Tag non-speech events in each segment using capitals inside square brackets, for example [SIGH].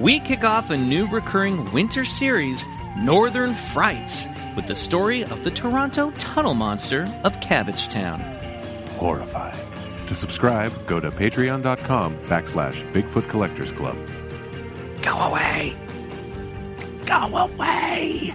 we kick off a new recurring winter series, Northern Frights, with the story of the Toronto tunnel monster of Cabbagetown. horrified. To subscribe, go to patreon.com backslash Bigfoot Collectors Club. Go away! Go away!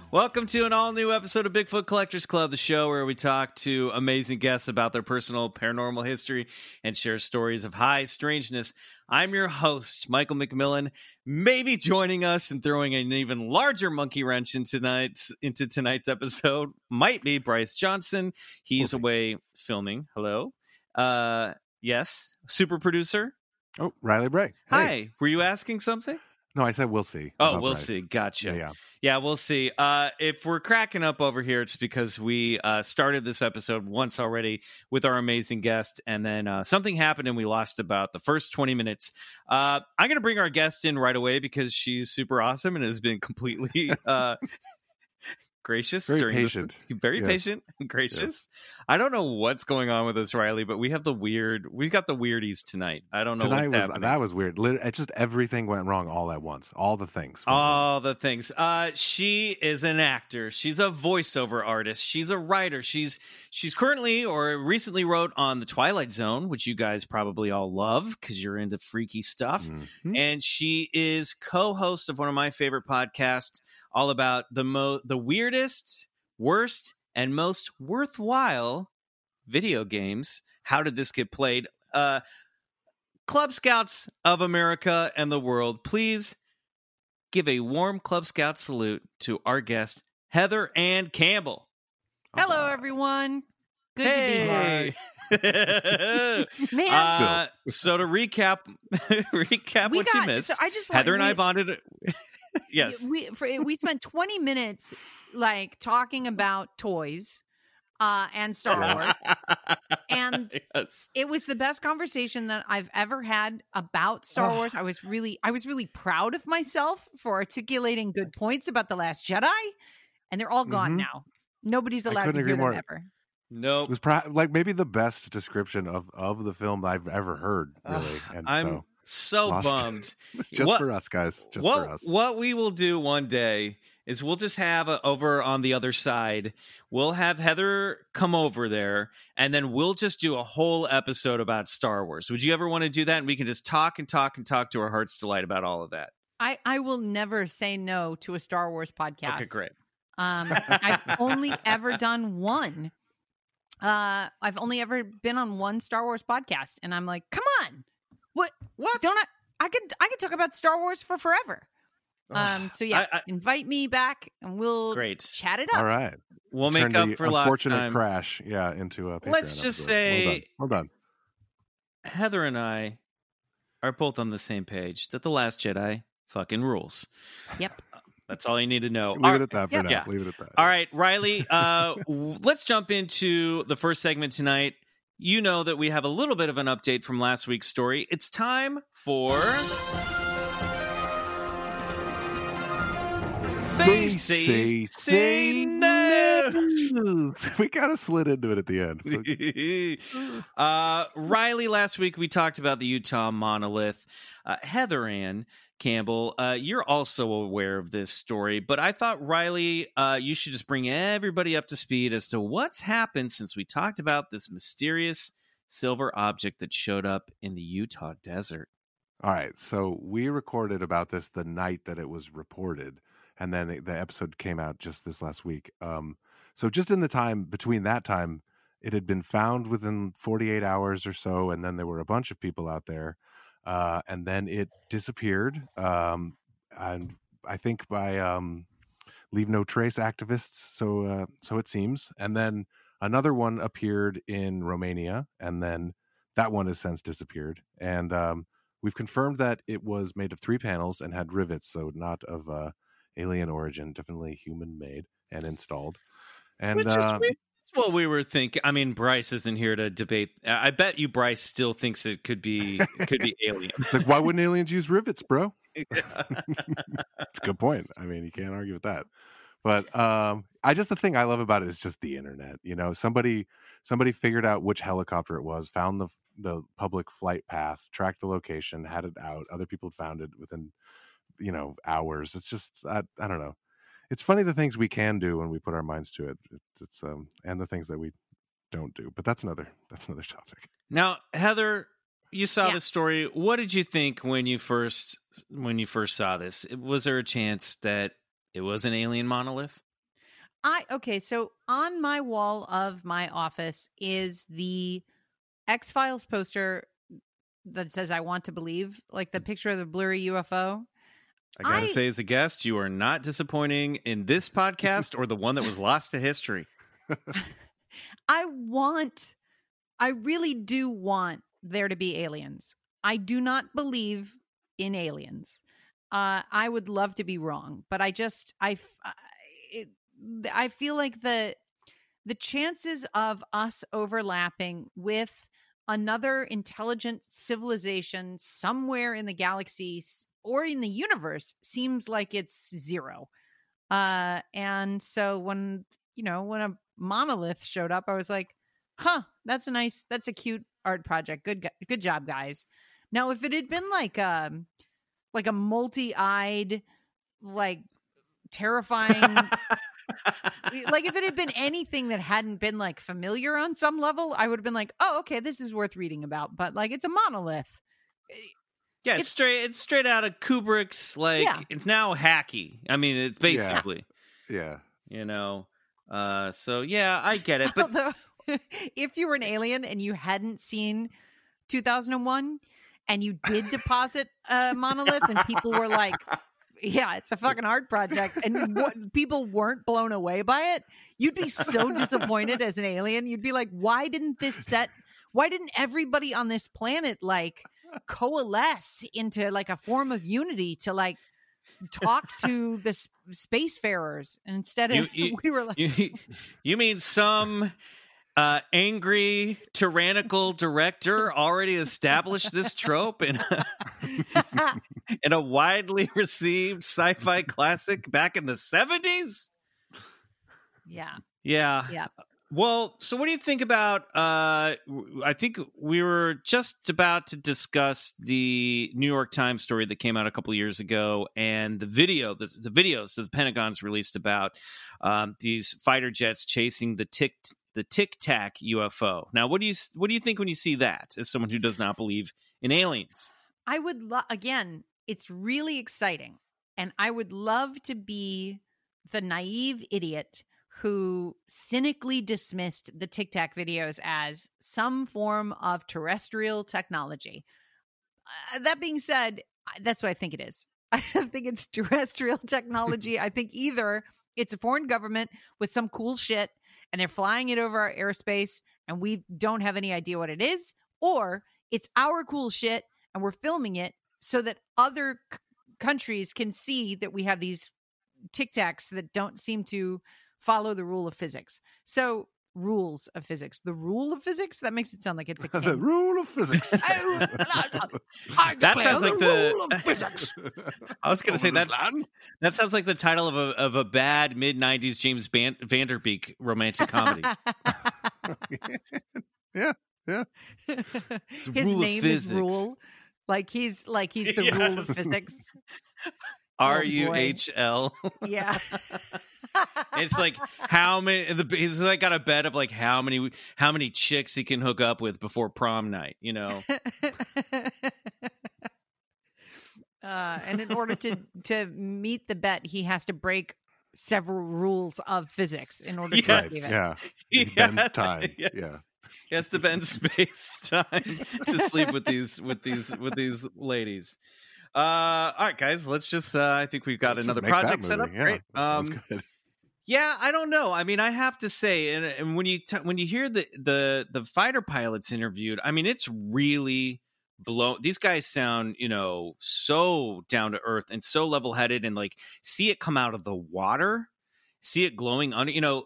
Welcome to an all new episode of Bigfoot Collectors Club, the show where we talk to amazing guests about their personal paranormal history and share stories of high strangeness. I'm your host, Michael McMillan. Maybe joining us and throwing an even larger monkey wrench into tonight's into tonight's episode might be Bryce Johnson. He's away filming. Hello. Uh yes, super producer. Oh, Riley Bray. Hi. Were you asking something? No, I said we'll see. Oh, about we'll Bryce. see. Gotcha. Yeah, yeah. Yeah, we'll see. Uh, if we're cracking up over here, it's because we uh, started this episode once already with our amazing guest, and then uh, something happened and we lost about the first 20 minutes. Uh, I'm going to bring our guest in right away because she's super awesome and has been completely [LAUGHS] uh, gracious. Very during this- patient. [LAUGHS] very Yes. patient and gracious. I don't know what's going on with us, Riley, but we have the weird, we've got the weirdies tonight. I don't know Tonight was happening. that was weird. It just everything went wrong all at once. All the things. went wrong. All the things. Uh, she is an actor. She's a voiceover artist. She's a writer. She's she's currently or recently wrote on the Twilight Zone, which you guys probably all love because you're into freaky stuff. Mhm. And she is co-host of one of my favorite podcasts, all about the mo the weirdest, worst, and most worthwhile video games. How did this get played? Uh, Club Scouts of America and the world, please give a warm Club Scout salute to our guest, Heather Ann Campbell. Hello, everyone. Good to be here. [LAUGHS] Man, Uh, so to recap, [LAUGHS] recap we what got. you missed. So I just want, Heather and I we, bonded. Yes. We for, we spent 20 minutes like talking about toys uh, and Star Wars. And [LAUGHS] yes. It was the best conversation that I've ever had about Star. Wars. I was really, I was really proud of myself for articulating good points about the Last Jedi, and they're all gone Mhm. now. Nobody's allowed to hear agree them more. ever. Nope. It was pro- like maybe the best description of of the film I've ever heard. Really, and I'm so so lost. bummed. [LAUGHS] it's just what- for us, guys. Just what for us. what we will do one day is we'll just have a, over on the other side. We'll have Heather come over there, and then we'll just do a whole episode about Star Wars. Would you ever want to do that? And we can just talk and talk and talk to our heart's delight about all of that. I, I will never say no to a Star Wars podcast. Okay, great. Um, [LAUGHS] I've only ever done one. Uh, I've only ever been on one Star Wars podcast, and I'm like, come on, what? What? Don't I? I can I can talk about Star Wars for forever. Um, so yeah, I- I- invite me back, and we'll Great. chat it up. All right. We'll make Turned up the for last unfortunate time. crash. Yeah, into a. Patreon Let's just episode. say- well done. Well done. Heather and I are both on the same page that the Last Jedi fucking rules. Yep. [LAUGHS] That's all you need to know. Leave All- it at that for yeah. now. Yeah. Leave it at that. All right, Riley, uh, w- let's jump into the first segment tonight. You know that we have a little bit of an update from last week's story. It's time for They say, say no. news. [LAUGHS] We kind of slid into it at the end. [LAUGHS] uh, Riley, last week we talked about the Utah monolith. Uh, Heather Ann Campbell, uh, you're also aware of this story, but I thought, Riley, uh, you should just bring everybody up to speed as to what's happened since we talked about this mysterious silver object that showed up in the Utah desert. All right. So we recorded about this the night that it was reported, and then the, the episode came out just this last week. Um, so just in the time between that time, it had been found within 48 hours or so, and then there were a bunch of people out there, uh, and then it disappeared. Um, and I think by um, leave no trace activists. So uh, so it seems, and then another one appeared in Romania, and then that one has since disappeared. And um, we've confirmed that it was made of three panels and had rivets, so not of uh, alien origin, definitely human made and installed. And Which is uh, what we were thinking. I mean, Bryce isn't here to debate. I bet you Bryce still thinks it could be could be [LAUGHS] alien. it's like, why wouldn't aliens use rivets, bro? [LAUGHS] It's a good point. I mean, you can't argue with that. But um, I just the thing I love about it is just the internet. You know, somebody somebody figured out which helicopter it was, found the the public flight path, tracked the location, had it out. Other people found it within you know hours. It's just I, I don't know. It's funny the things we can do when we put our minds to it. it it's um and the things that we don't do. But that's another [LAUGHS] that's another topic. Now, Heather, you saw Yeah. this story. What did you think when you first when you first saw this? Was there a chance that it was an alien monolith? I okay, so on my wall of my office is the X Files poster that says "I want to believe," like the picture of the blurry UFO. I gotta I- say, as a guest, you are not disappointing in this podcast or the one that was lost to history. [LAUGHS] I want, I really do want there to be aliens. I do not believe in aliens. Uh, I would love to be wrong, but I just, I, it, I feel like the, the chances of us overlapping with another intelligent civilization somewhere in the galaxy or in the universe seems like it's zero. Uh, and so when you know when a monolith showed up, I was like, "Huh, that's a nice, that's a cute art project. Good, good job, guys." Now, if it had been like um, like a multi-eyed, like terrifying [LAUGHS] like if it had been anything that hadn't been like familiar on some level, I would have been like, "Oh, okay, this is worth reading about." But like, it's a monolith. Yeah, it's, It's- straight. It's straight out of Kubrick's. Like Yeah. it's now hacky. I mean, it's basically, Yeah. you know. Uh, so yeah, I get it. [LAUGHS] But Although, if you were an alien and you hadn't seen 2001 and you did deposit a monolith and people were like, yeah, it's a fucking art project, and what, people weren't blown away by it, you'd be so disappointed as an alien. You'd be like, why didn't this set? Why didn't everybody on this planet like coalesce into like a form of unity to like talk to the spacefarers? And instead of You- [LAUGHS] you- we were like, you, you mean some uh, angry tyrannical director already established this trope in a, [LAUGHS] in a widely received sci-fi classic back in the 70s yeah, yeah yeah. Well so what do you think about uh i think we were just about to discuss the new york times story that came out a couple years ago and the video the, the videos that the pentagon's released about um, these fighter jets chasing the tick the tic tac ufo now what do you what do you think when you see that as someone who does not believe in aliens I would love again, it's really exciting. And I would love to be the naive idiot who cynically dismissed the Tic Tac videos as some form of terrestrial technology. Uh, that being said, that's what I think it is. [LAUGHS] I think it's terrestrial technology. I think either it's a foreign government with some cool shit and they're flying it over our airspace and we don't have any idea what it is, or it's our cool shit and we're filming it so that other c- countries can see that we have these tic tacs that don't seem to follow the rule of physics. So rules of physics. The rule of physics? That makes it sound like it's a [LAUGHS] the rule of physics. [LAUGHS] Oh, I That sounds like the- rule of physics. [LAUGHS] I was going to say Over this that land? that sounds like the title of a of a bad mid '90s James Ban- Van Der Beek romantic comedy. yeah, yeah. His rule of name is physics. Rule. Like he's like he's the rule of physics. R U H L. Yeah. [LAUGHS] It's like how many? The, he's like got a bet of like how many how many chicks he can hook up with before prom night. You know, [LAUGHS] uh, and in order to to meet the bet, he has to break several rules of physics in order to Yes. achieve it. Yeah. He Bend has- time. yes. Yeah. He has to bend [LAUGHS] space time to sleep with these with these with these ladies. Uh, all right, guys, let's just. Uh, I think we've got Let's another project set up. Yeah, Great. Um. Yeah, I don't know. I mean, I have to say, and, and when you t- when you hear the the the fighter pilots interviewed, I mean, it's really blown. These guys sound, you know, so down to earth and so level headed, and like see it come out of the water, see it glowing under. You know,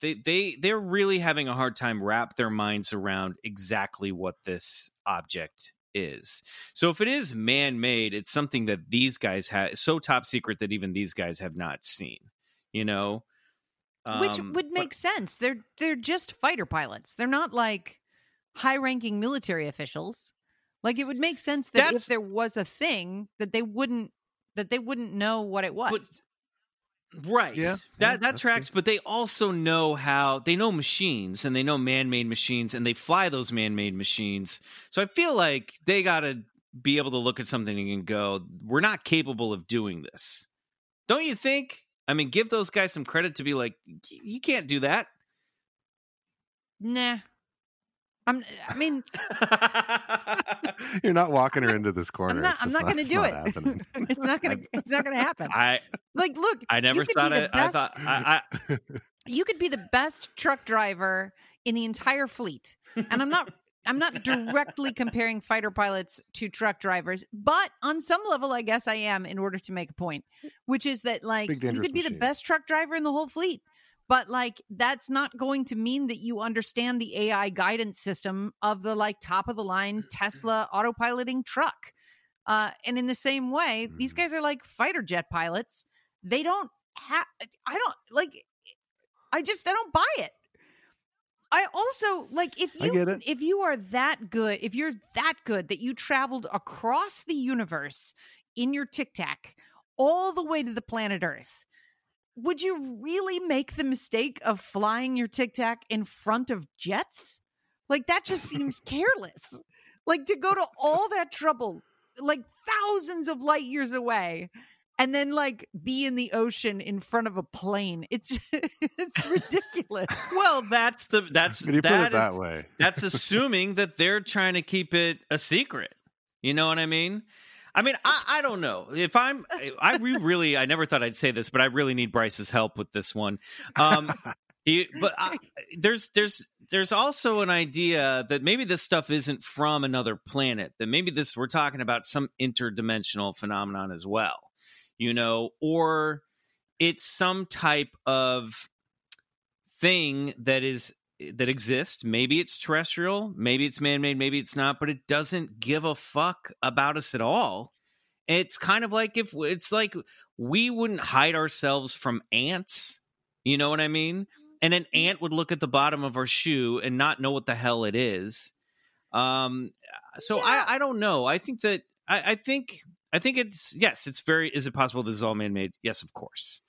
they they they're really having a hard time wrap their minds around exactly what this object is. So if it is man made, it's something that these guys have so top secret that even these guys have not seen. You know. Which Um, would but- make sense. They're they're just fighter pilots. They're not like high ranking military officials. Like it would make sense that That's- if there was a thing that they wouldn't that they wouldn't know what it was. But- right. Yeah, yeah, that that that's true. tracks. But they also know how they know machines and they know man-made machines and they fly those man-made machines. So I feel like they got to be able to look at something and go, "We're not capable of doing this." Don't you think? I mean, give those guys some credit to be like, "You can't do that." nah. I'm I mean, [LAUGHS] You're not walking her into this corner. I'm not It's I'm just not going to do not it. [LAUGHS] it's not going to it's not going to happen. I Like look, I never thought be the it. I thought I, I [LAUGHS] you could be the best truck driver in the entire fleet. And I'm not I'm not directly comparing fighter pilots to truck drivers, but on some level I guess I am in order to make a point, which is that like you could be the best truck driver in the whole fleet. But like that's not going to mean that you understand the AI guidance system of the like top of the line Tesla autopiloting truck. Uh, and in the same way, these Mhm. guys are like fighter jet pilots. They don't have. I don't like. I just I don't buy it. I also like if you if you are that good, if you're that good that you traveled across the universe in your Tic Tac all the way to the planet Earth, would you really make the mistake of flying your Tic Tac in front of jets? Like that just seems careless. Like to go to all that trouble, like thousands of light years away, and then like be in the ocean in front of a plane. It's [LAUGHS] it's ridiculous. well, that's the that's When you put that it that is- way. that's assuming that they're trying to keep it a secret. You know what I mean? I mean, I, I don't know if I'm. I re- really, I never thought I'd say this, but I really need Bryce's help with this one. Um, he, but I, there's there's there's also an idea that maybe this stuff isn't from another planet. That maybe this we're talking about some interdimensional phenomenon as well. You know, or it's some type of thing that is that exists. Maybe it's terrestrial, maybe it's man-made, maybe it's not, but it doesn't give a fuck about us at all. It's kind of like if it's like we wouldn't hide ourselves from ants. You know what I mean? And an ant would look at the bottom of our shoe and not know what the hell it is. Um so Yeah. I I don't know. I think that I, I think I think it's yes, it's very is it possible this is all man made? Yes, of course.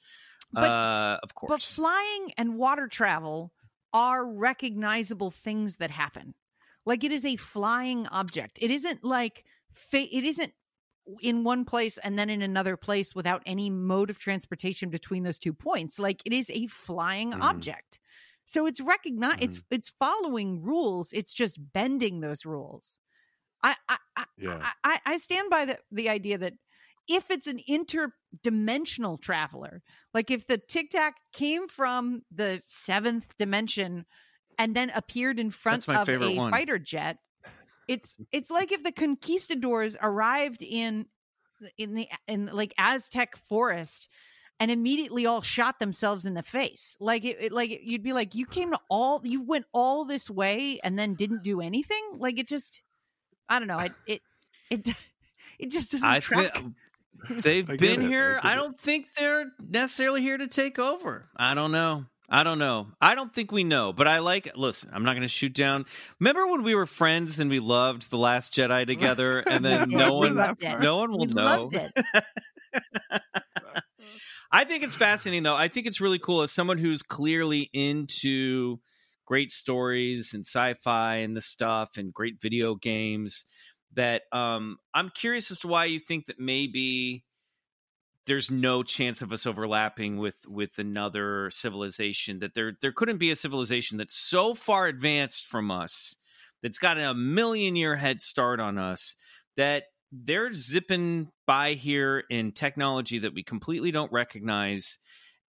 But- uh of course. But flying and water travel are recognizable things that happen. Like it is a flying object. It isn't like it isn't in one place and then in another place without any mode of transportation between those two points. Like it is a flying Mhm. object. So it's recognize it's it's following rules. It's just bending those rules. I I I, Yeah. I, I- I stand by the the idea that if it's an interdimensional traveler, like if the Tic Tac came from the seventh dimension and then appeared in front of a one. fighter jet, it's it's like if the conquistadors arrived in in the in like Aztec forest and immediately all shot themselves in the face. Like it, it like you'd be like, you came to all, you went all this way and then didn't do anything. Like it just, I don't know. It it it [LAUGHS] it just doesn't I track. think they've [LAUGHS] been it, here. get I, don't think they're necessarily here to take over. I don't know. I don't know. I don't think we know, but I like. Listen, I'm not going to shoot down. Remember when we were friends and we loved the Last Jedi [LAUGHS] together, and then no one, no one will we know. loved it. [LAUGHS] I think it's fascinating, though. I think it's really cool as someone who's clearly into great stories and sci-fi and the stuff and great video games. That um, I'm curious as to why you think that maybe there's no chance of us overlapping with with another civilization. That there there couldn't be a civilization that's so far advanced from us that's got a million year head start on us that they're zipping by here in technology that we completely don't recognize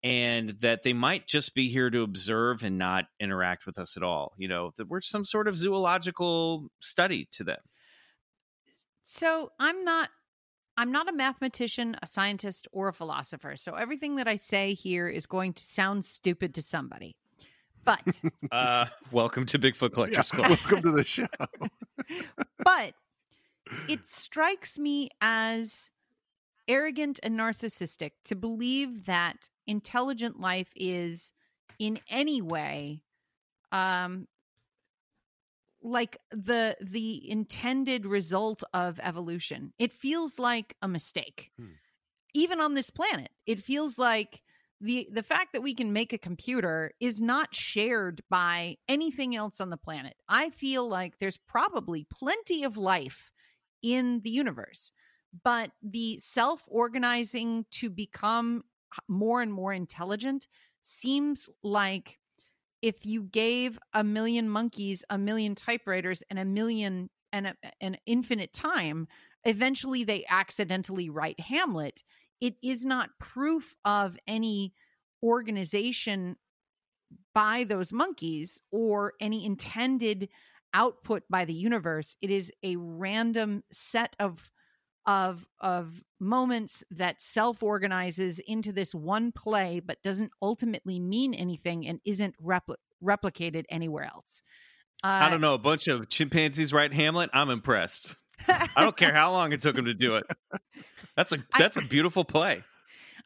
and that they might just be here to observe and not interact with us at all you know that we're some sort of zoological study to them So I'm not I'm not a mathematician, a scientist, or a philosopher. So everything that I say here is going to sound stupid to somebody. But uh welcome to bigfoot [LAUGHS] Yeah, collectors club welcome to the [LAUGHS] show. but it strikes me as arrogant and narcissistic to believe that intelligent life is in any way um like the the intended result of evolution. It feels like a mistake. Hmm. even on this planet it feels like the the fact that we can make a computer is not shared by anything else on the planet. I feel like there's probably plenty of life in the universe but the self-organizing to become more and more intelligent seems like if you gave a million monkeys a million typewriters and a million and a, an infinite time eventually they accidentally write hamlet it is not proof of any organization by those monkeys or any intended output by the universe. It is a random set of of of moments that self-organizes into this one play but doesn't ultimately mean anything and isn't repli- replicated anywhere else uh, i don't know a bunch of chimpanzees write hamlet i'm impressed i don't care [LAUGHS] how long it took them to do it that's a I- that's a beautiful play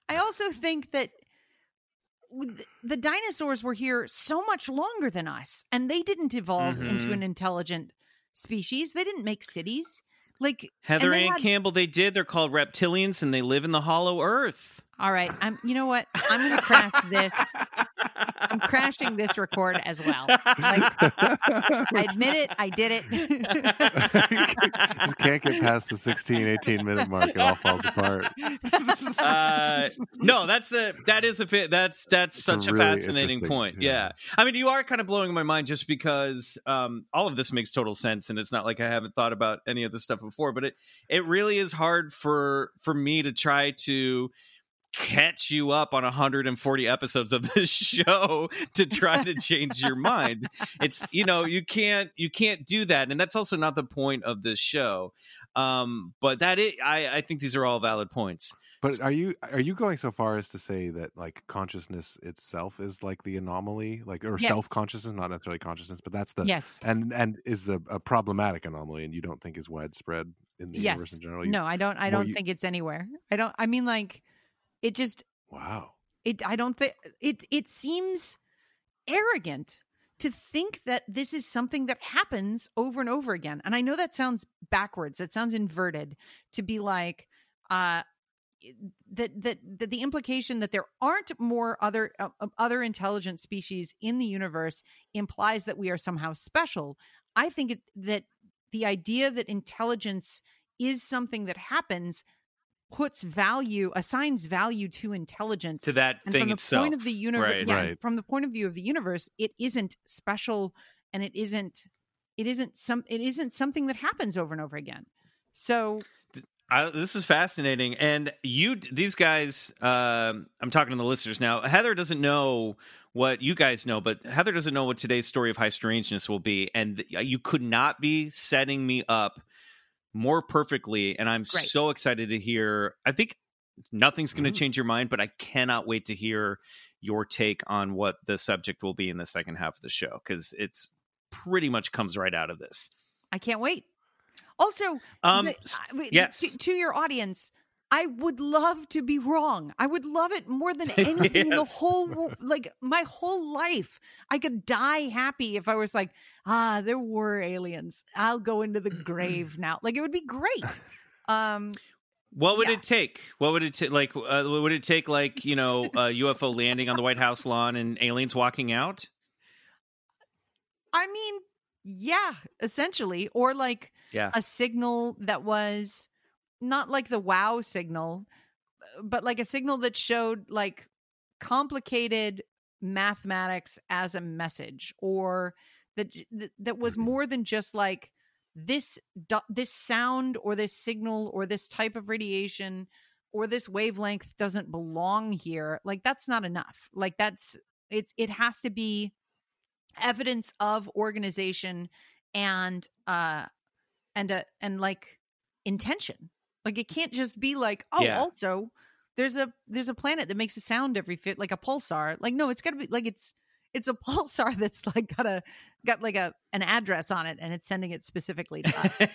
I also think that the dinosaurs were here so much longer than us, and they didn't evolve into Mhm. an intelligent species. They didn't make cities. Like, heather Ann had- campbell they did they're called reptilians and they live in the hollow earth all right, I'm. You know what? I'm going to crash this. I'm crashing this record as well. Like, I admit it. I did it. [LAUGHS] Just can't get past the 16, 18 minute mark. It all falls apart. uh, no, that's a that is a fit. That's that's It's such a, really fascinating point. yeah. Yeah. I mean, you are kind of blowing my mind just because um, all of this makes total sense, and it's not like I haven't thought about any of this stuff before. But it it really is hard for for me to try to catch you up on 140 episodes of this [LAUGHS] show to try to change your mind it's you know you can't you can't do that and that's also not the point of this show um but that it i i think these are all valid points But are you are you going so far as to say that like consciousness itself is like the anomaly, like or Yes. self consciousness, not necessarily consciousness, but that's the yes. and and is the a problematic anomaly, and you don't think is widespread in the universe Yes. in general? You- No, I don't. I don't you- think it's anywhere. I don't. I mean, like, it just. Wow. It. I don't think it. It seems arrogant to think that this is something that happens over and over again. And I know that sounds backwards. That sounds inverted to be like, uh, that that that the implication that there aren't more other uh, uh, other intelligent species in the universe implies that we are somehow special. I think it, that the idea that intelligence is something that happens puts value assigns value to intelligence. To that and thing from the itself point of the universe right. yeah, Right. from the point of view of the universe it isn't special and it isn't it isn't some it isn't something that happens over and over again. So I, this is fascinating. And you these guys um i'm talking to the listeners now. Heather doesn't know what you guys know but heather doesn't know what today's story of high strangeness will be. And th- you could not be setting me up more perfectly and i'm Great. so excited to hear i think Nothing's going to Mm. change your mind, but I cannot wait to hear your take on what the subject will be in the second half of the show because it's pretty much comes right out of this. I can't wait. Also, Um, the- s- I- wait, yes. to, to your audience, I would love to be wrong. I would love it more than [LAUGHS] anything. in The whole, like my whole life, I could die happy if I was like, ah, there were aliens. I'll go into the grave now. Like it would be great. Um, What would Yeah. it take? What would it take? Like, uh, what would it take? Like, you know, a UFO landing on the White House lawn and aliens walking out? I mean, yeah, essentially, or like Yeah. a signal that was not like the wow signal, but like a signal that showed like complicated mathematics as a message or that that, was more than just like this this sound or this signal or this type of radiation or this wavelength doesn't belong here like that's not enough. Like that's it's it has to be evidence of organization and uh and uh and like intention like it can't just be like oh Yeah. also there's a there's a planet that makes a sound every fit like a pulsar like no it's got to be like it's it's a [LAUGHS] pulsar that's like got a got like a an address on it and it's sending it specifically to us [LAUGHS]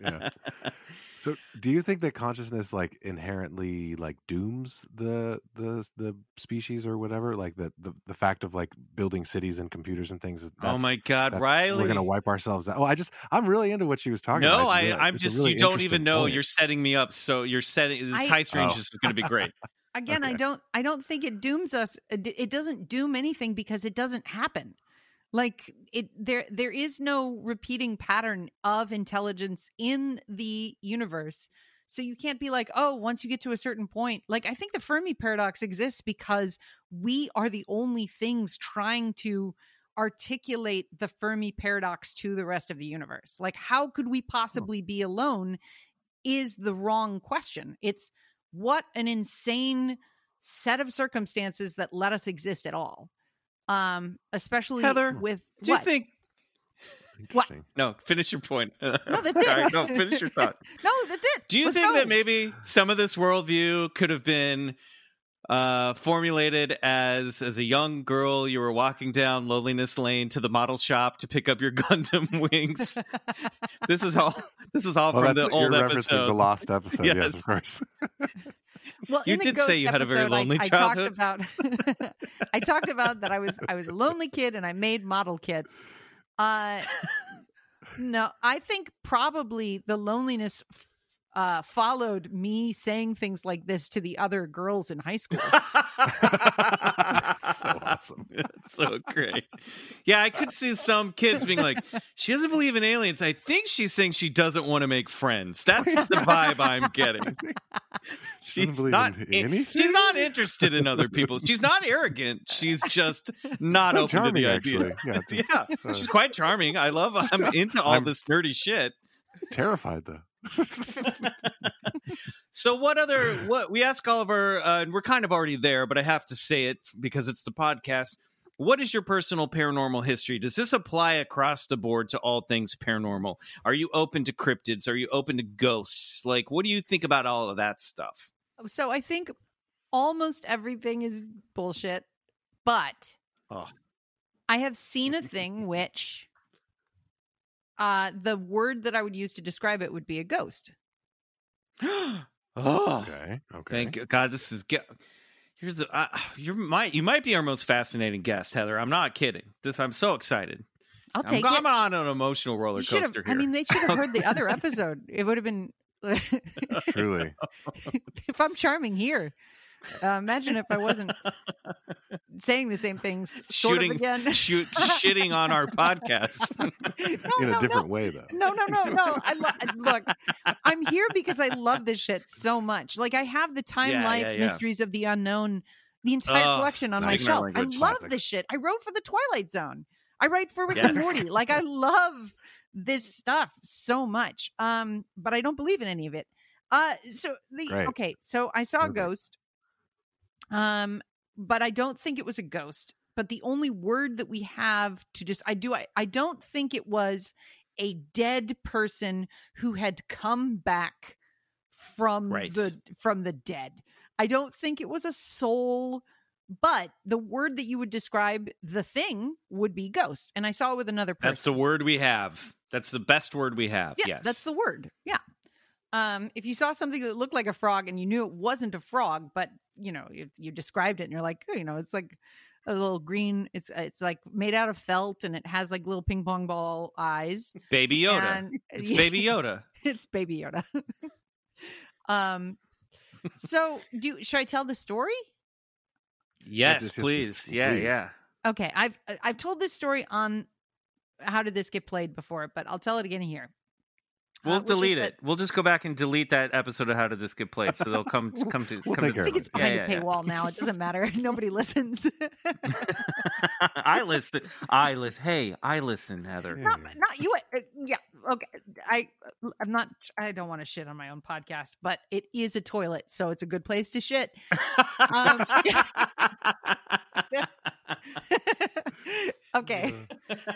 Yeah. [LAUGHS] So, do you think that consciousness like inherently like dooms the the the species or whatever? Like the the, the fact of like building cities and computers and things. is- oh my God, that's- Riley! We're gonna wipe ourselves out. Oh, I just I'm really into what she was talking no, about. I, It's I'm just really you don't even know. point. You're setting me up. So you're setting this I- high strange Oh. is going to be great. [LAUGHS] again i don't i don't think it dooms us it it doesn't doom anything because it doesn't happen like it there there is no repeating pattern of intelligence in the universe. So you can't be like oh once you get to a certain point like i think the fermi paradox exists because we are the only things trying to articulate the fermi paradox to the rest of the universe. Like how could we hmm. possibly be alone is the wrong question. It's what an insane set of circumstances that let us exist at all um especially Heather, with Do you think? Interesting. No, finish your point. [LAUGHS] no that's it Sorry, no, finish your thought. [LAUGHS] no that's it Do you Let's think go. that maybe some of this worldview could have been uh, formulated as as a young girl you were walking down Loneliness Lane to the model shop to pick up your [LAUGHS] Gundam wings? this is all. This is all Oh, from the old you're episode. the lost episode. yes. Yes. of course. Well You did say you had a very episode, I- lonely I, talked about [LAUGHS] i talked about that i was i was a lonely kid and i made model kits. Uh no i think probably the loneliness uh followed me saying things like this to the other girls in high school [LAUGHS] so awesome. [LAUGHS] That's so great. Yeah, I could see some kids being like, she doesn't believe in aliens. I think she's saying she doesn't want to make friends. That's the vibe I'm getting. [LAUGHS] She's not in she's not interested in other people. She's not arrogant. She's just not Quite open to the idea. actually. Yeah, [LAUGHS] just, Yeah, uh, she's quite charming. I love I'm into all I'm- this nerdy shit. terrified though. So what other [LAUGHS] what we ask all of our uh, and we're kind of already there, but I have to say it because it's the podcast. What is your personal paranormal history? Does this apply across the board to all things paranormal? Are you open to cryptids? Are you open to ghosts? Like what do you think about all of that stuff? so i think almost everything is bullshit but Oh. i have seen a thing [LAUGHS] which uh the word that i would use to describe it would be a ghost [GASPS] [GASPS] oh, Okay. Okay. thank God this is get Here's the uh, [SIGHS] you're might you might be our most fascinating guest, Heather. I'm not kidding. This I'm so excited. i'll I'm, take I'm on an emotional roller coaster have here. i mean they should have heard the other [LAUGHS] episode it would have been Truly. [LAUGHS] if i'm charming here uh, imagine if i wasn't saying the same things [LAUGHS] sort shooting of again shoot [LAUGHS] shitting on our podcast. [LAUGHS] no, In a no, different no. way though. No, no, no, no. I lo- look. I'm here because I love this shit so much. Like I have the Time Yeah, Life yeah, yeah. Mysteries of the Unknown, the entire Oh, collection on my shelf. I love Classic. this shit. I wrote for the Twilight Zone. I write for Rick and Morty. Like I love this stuff so much. Um, but I don't believe in any of it. Uh, so the Great. okay. So I saw a Perfect. ghost. Um, but I don't think it was a ghost. But the only word that we have to just I do I I don't think it was a dead person who had come back from Right. the from the dead. I don't think it was a soul, but the word that you would describe the thing would be ghost. And I saw it with another person. That's the word we have. That's the best word we have. Yeah, yes. that's the word. Yeah. Um, if you saw something that looked like a frog and you knew it wasn't a frog, but you know you, you described it and you're like, oh, you know, it's like a little green. It's it's like made out of felt and it has like little ping pong ball eyes. Baby Yoda. And- [LAUGHS] it's Baby Yoda. it's Baby Yoda. um, so do should I tell the story? Yes, yes, yes, please. please. Yeah, Please. yeah. Okay, I've I've told this story on how did this get played before, but I'll tell it again here. We'll Uh, which is delete that- it. We'll just go back and delete that episode of How Did This Get Played, so they'll come [LAUGHS] come to. We'll come take to I think it's behind yeah, a yeah. paywall now. It doesn't matter. [LAUGHS] Nobody listens. [LAUGHS] I listen. I listen. Hey, I listen, Heather. Not, not you. uh, Yeah. Okay. I I'm not. I don't want to shit on my own podcast, but it is a toilet, so it's a good place to shit. Um, okay.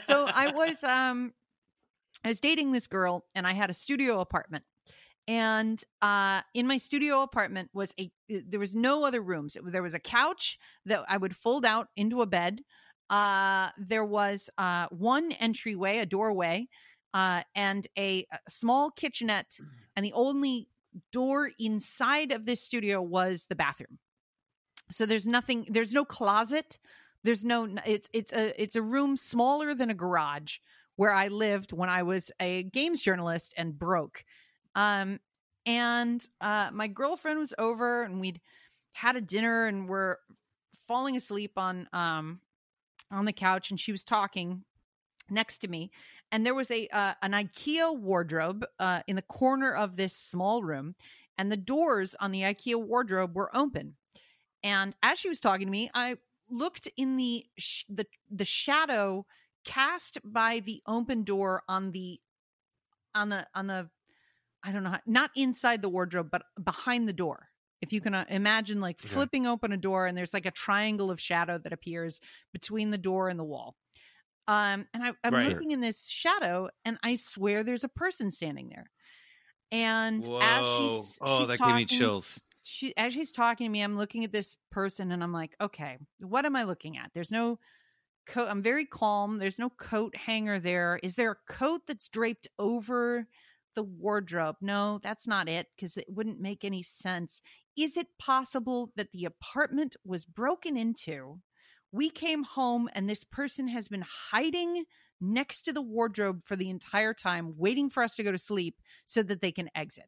so I was um I was dating this girl and I had a studio apartment. And uh in my studio apartment was a there was no other rooms. It- there was a couch that I would fold out into a bed. Uh there was uh one entryway, a doorway, uh and a, a small kitchenette and the only door inside of this studio was the bathroom. So there's nothing there's no closet there's no it's it's a it's a room smaller than a garage where i lived when i was a games journalist and broke. Um and uh my girlfriend was over and we'd had a dinner and we're falling asleep on um on the couch and she was talking next to me. And there was a uh, an ikea wardrobe uh in the corner of this small room and the doors on the ikea wardrobe were open. And as she was talking to me i looked in the sh- the the shadow cast by the open door on the on the on the I don't know how, not inside the wardrobe but behind the door. If you can uh, imagine like Okay. flipping open a door and there's like a triangle of shadow that appears between the door and the wall. Um and I, I'm Right. looking in this shadow and I swear there's a person standing there. And as she's, oh, she's that gave me chills. she as she's talking to me i'm looking at this person and i'm like okay what am i looking at there's no coat i'm very calm there's no coat hanger there. Is there a coat that's draped over the wardrobe? No that's not it because it wouldn't make any sense. Is it possible that the apartment was broken into we came home and this person has been hiding next to the wardrobe for the entire time waiting for us to go to sleep so that they can exit?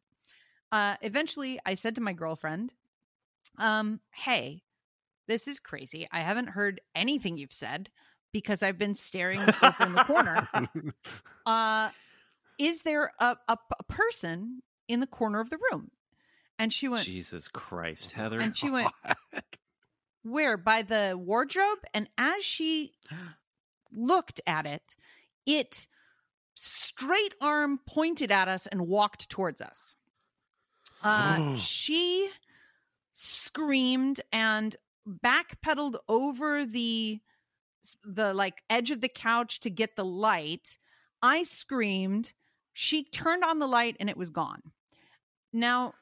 Uh, eventually I said to my girlfriend, um, hey, this is crazy. I haven't heard anything you've said because I've been staring [LAUGHS] over in the corner. Uh, is there a, a, a person in the corner of the room? And she went, Jesus Christ, Heather. and she went, [LAUGHS] where? By the wardrobe? And as she looked at it, it straight arm pointed at us and walked towards us. Uh, she screamed and backpedaled over the the like edge of the couch to get the light. I screamed. She turned on the light and it was gone. Now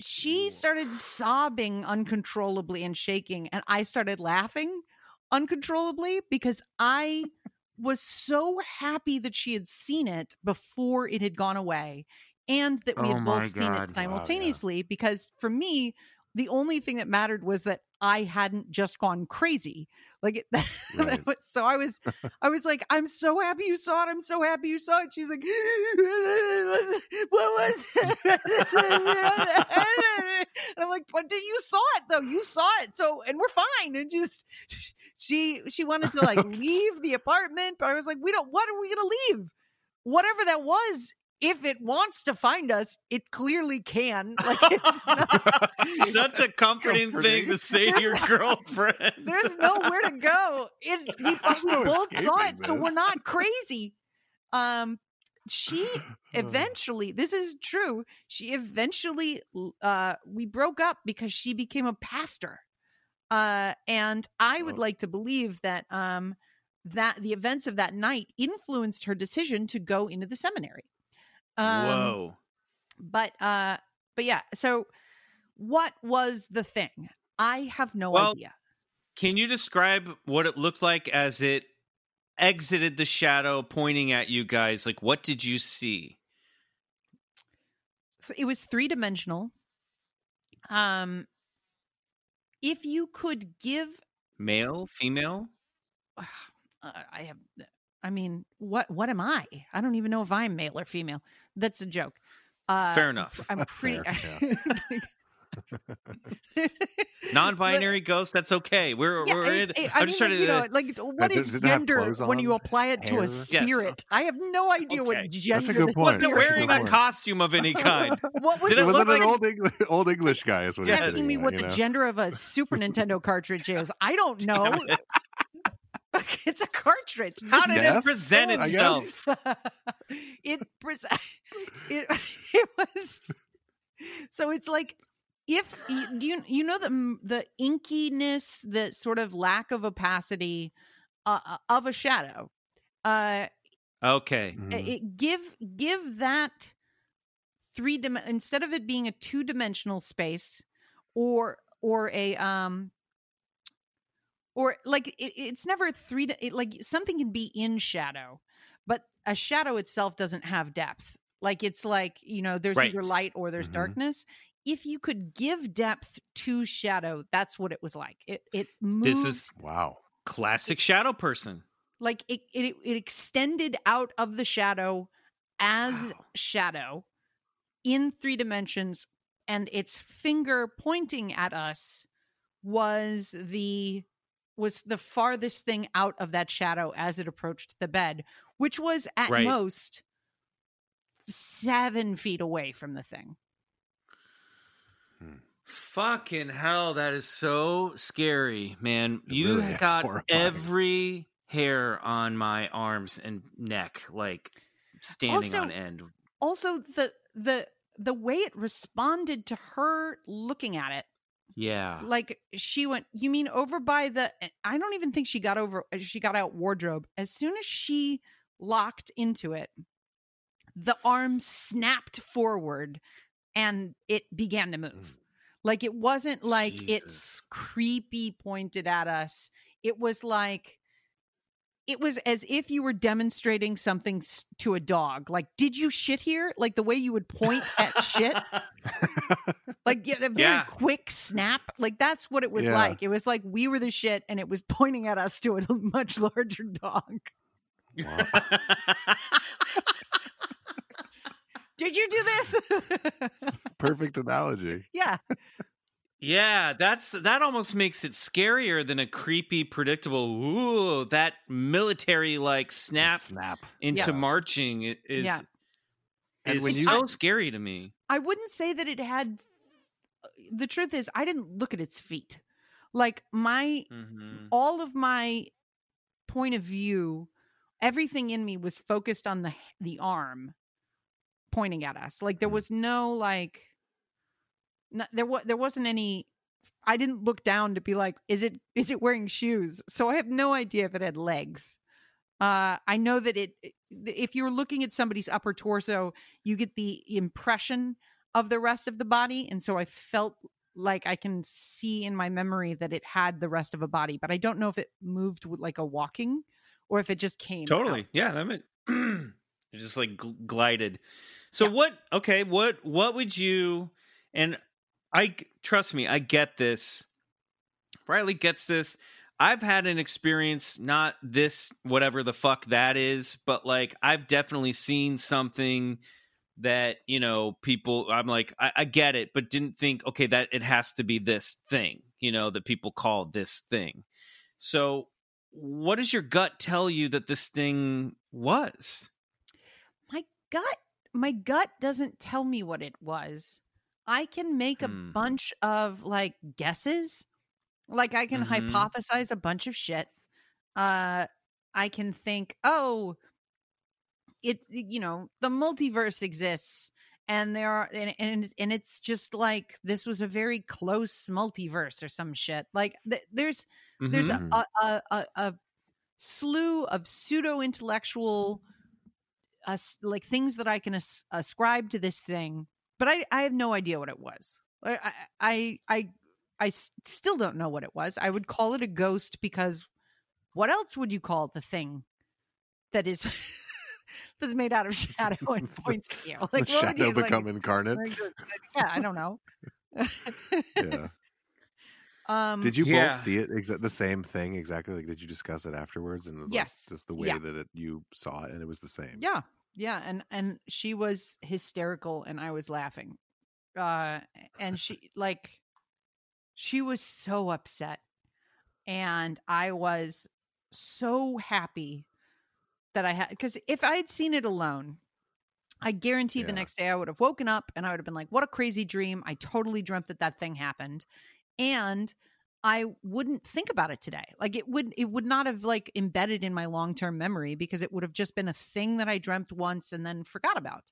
she started sobbing uncontrollably and shaking and I started laughing uncontrollably because I was so happy that she had seen it before it had gone away and that we Oh had both seen God. Wow, it yeah. simultaneously because for me the only thing that mattered was that I hadn't just gone crazy. Like it, [LAUGHS] that Right. was- so I was [LAUGHS] I was like, I'm so happy you saw it. I'm so happy you saw it. She's like, [LAUGHS] what was it? and I'm like, but you saw it though. You saw it. So and we're fine. And just she she wanted to like leave the apartment, but I was like, we don't what are we gonna leave? Whatever that was, if it wants to find us, it clearly can. [LAUGHS] Like it's not- [LAUGHS] Such a comforting, thing to say to your girlfriend. There's nowhere to go. It, we, [LAUGHS] There's no both saw escaping it, so we're not crazy. Um, she [SIGHS] eventually, this is true. She eventually, uh, we broke up because she became a pastor. Uh, and I would Oh. like to believe that, um, that the events of that night influenced her decision to go into the seminary. Um, Whoa. but uh but yeah, so what was the thing? I have no Well, idea. Can you describe what it looked like as it exited the shadow pointing at you guys? Like, what did you see? It was three dimensional. Um, if you could give, Male, female? uh, I have, I mean, what what am I? I don't even know if I'm male or female. That's a joke. Uh, Fair enough. I'm [LAUGHS] pretty. Fair, [LAUGHS] Non-binary ghost. That's okay. We're Yeah, we're I- in. I- I'm just mean, trying like, to. you know, like what did- is did it have gender when you apply it to a Hair? Yes. spirit? I have no idea what Okay. gender. That's a good point. wasn't That's a wearing a costume of any kind. [LAUGHS] What was Did it? it It was look an like- old English, old English guy. Is what Yeah. you're asking me getting what the you know? gender of a Super Nintendo cartridge is. I don't know. [LAUGHS] it's a cartridge. How did it present I itself? [LAUGHS] it, pres- [LAUGHS] it it was so it's like if you you, you know the the inkiness the sort of lack of opacity uh, uh, of a shadow uh Okay. It give give that three dim- instead of it being a two dimensional space or or a um or like it, it's never three it, like something can be in shadow but a shadow itself doesn't have depth like it's like you know there's either light or there's Mhm. darkness if you could give depth to shadow that's what it was like it it moved This is Wow. classic shadow person. like it, it it extended out of the shadow as Wow. shadow in three dimensions and its finger pointing at us was the was the farthest thing out of that shadow as it approached the bed which was at Right. most seven feet away from the thing hmm. Fucking hell, that is so scary, man. It you really got every hair on my arms and neck like standing Also- on end. also the the the way it responded to her looking at it Yeah. like she went you mean over by the i don't even think she got over uh, she got out wardrobe as soon as she locked into it the arm snapped forward and it began to move like it wasn't like Jesus. it's creepy pointed at us it was like it was as if you were demonstrating something to a dog like did you shit here like the way you would point at shit [LAUGHS] like yeah, a very Yeah. quick snap. Like that's what it was Yeah. like. It was like we were the shit, and it was pointing at us to a [LAUGHS] much larger dog. Wow. [LAUGHS] Did you do this? Perfect analogy. yeah, yeah, that's that almost makes it scarier than a creepy, predictable. Ooh, that military like snap Snap. into Yeah. marching i- is Yeah. And is when you- so scary to me. I wouldn't say that it had. The truth is, I didn't look at its feet. Like my Mhm. all of my point of view, everything in me was focused on the the arm pointing at us. Like there Mm. was no like no, there was there wasn't any I didn't look down to be like is it is it wearing shoes? So I have no idea if it had legs. Uh I know that it if you're looking at somebody's upper torso, you get the impression of the rest of the body and so I felt like I can see in my memory that it had the rest of a body, but I don't know if it moved with like a walking or if it just came. Totally. out. Yeah, that meant [CLEARS THROAT] it just like gl- glided. So Yeah. what okay, what what would you and I trust me, I get this. Riley gets this. I've had an experience not this whatever the fuck that is, but like I've definitely seen something that, you know, people I'm like I, I get it, but didn't think okay that it has to be this thing, you know, that people call this thing. So what does your gut tell you that this thing was? My gut, my gut doesn't tell me what it was. I can make a Hmm. bunch of like guesses. Like I can Mhm. hypothesize a bunch of shit. Uh I can think, "Oh, it you know, the multiverse exists." And there are and, and and it's just like this was a very close multiverse or some shit. Like th- there's there's Mhm. a, a, a, a slew of pseudo intellectual uh, like things that I can as- ascribe to this thing but I I have no idea what it was. I, I, I still don't know what it was. I would call it a ghost because what else would you call the thing that is [LAUGHS] that's made out of shadow and [LAUGHS] points at you? Like the shadow you, like- become incarnate. like, [LAUGHS] yeah, I don't know. Yeah. um Did you Yeah. both see it? Exa- the same thing exactly? Like, did you discuss it afterwards? And it was like, Yes. just the way Yeah. that it, you saw it, and it was the same. Yeah, yeah, and and she was hysterical, and I was laughing. Uh, and [LAUGHS] she like, she was so upset, and I was so happy that I had because if I had seen it alone, I guarantee the next day I would have woken up and I would have been like, "What a crazy dream! I totally dreamt that that thing happened," and I wouldn't think about it today. Like it would it would not have like embedded in my long-term memory because it would have just been a thing that I dreamt once and then forgot about.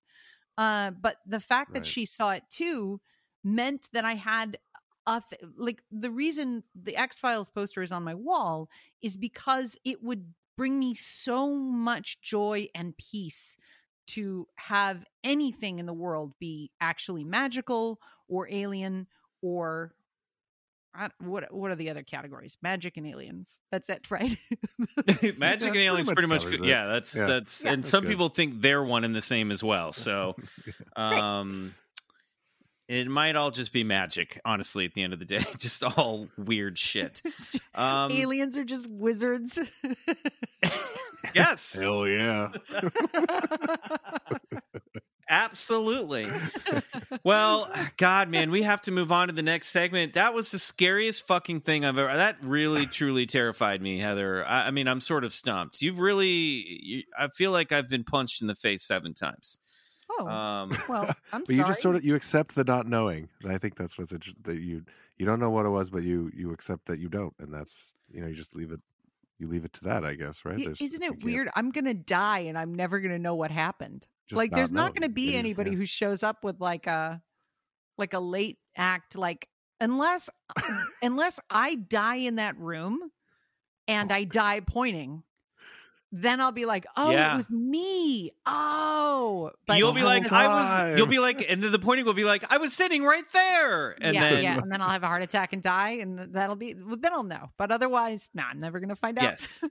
Uh but the fact that she saw it too meant that I had a th- like the reason the X-Files poster is on my wall is because it would bring me so much joy and peace to have anything in the world be actually magical or alien or I, what what are the other categories? Magic and aliens. That's it, [LAUGHS] right? [LAUGHS] Magic Yeah, and pretty aliens much pretty much, good. yeah that's Yeah. that's Yeah. and That's some good. people think they're one and the same as well [LAUGHS] so um it might all just be magic honestly at the end of the day just all weird shit um aliens are just wizards. yes Hell yeah. Absolutely [LAUGHS] well god man we have to move on to the next segment that was the scariest fucking thing i've ever that really truly terrified me heather i, I mean i'm sort of stumped you've really you, i feel like i've been punched in the face seven times oh, um [LAUGHS] well, I'm But sorry. you just sort of you accept the not knowing. And I think that's what's inter- that you you don't know what it was, but you you accept that you don't, and that's you know you just leave it you leave it to that, I guess, right? There's- Isn't it weird? I'm gonna die and I'm never gonna know what happened. Just like, there's not gonna It be is, anybody yeah. who shows up with like a like a late act, like unless [LAUGHS] unless I die in that room and oh I die pointing. Then I'll be like, "Oh, Yeah. it was me." Oh, but you'll be like, I was. You'll be like, [LAUGHS] [LAUGHS] and then the pointing will be like, I was sitting right there, and yeah, then yeah, and then I'll have a heart attack and die, and that'll be well, then I'll know. But otherwise, nah, I'm never gonna find out. yes.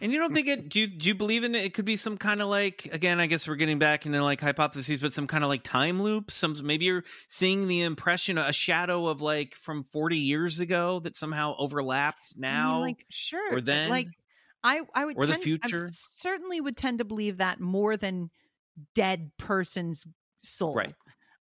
And you don't think it? Do you, do you believe in it? It could be some kind of like again. I guess we're getting back into like hypotheses, but some kind of like time loop. Some maybe you're seeing the impression, a shadow of like from 40 years ago that somehow overlapped I mean, now. like sure, or then, like I, I would or the tend- I future. certainly would tend to believe that more than dead person's soul. Right.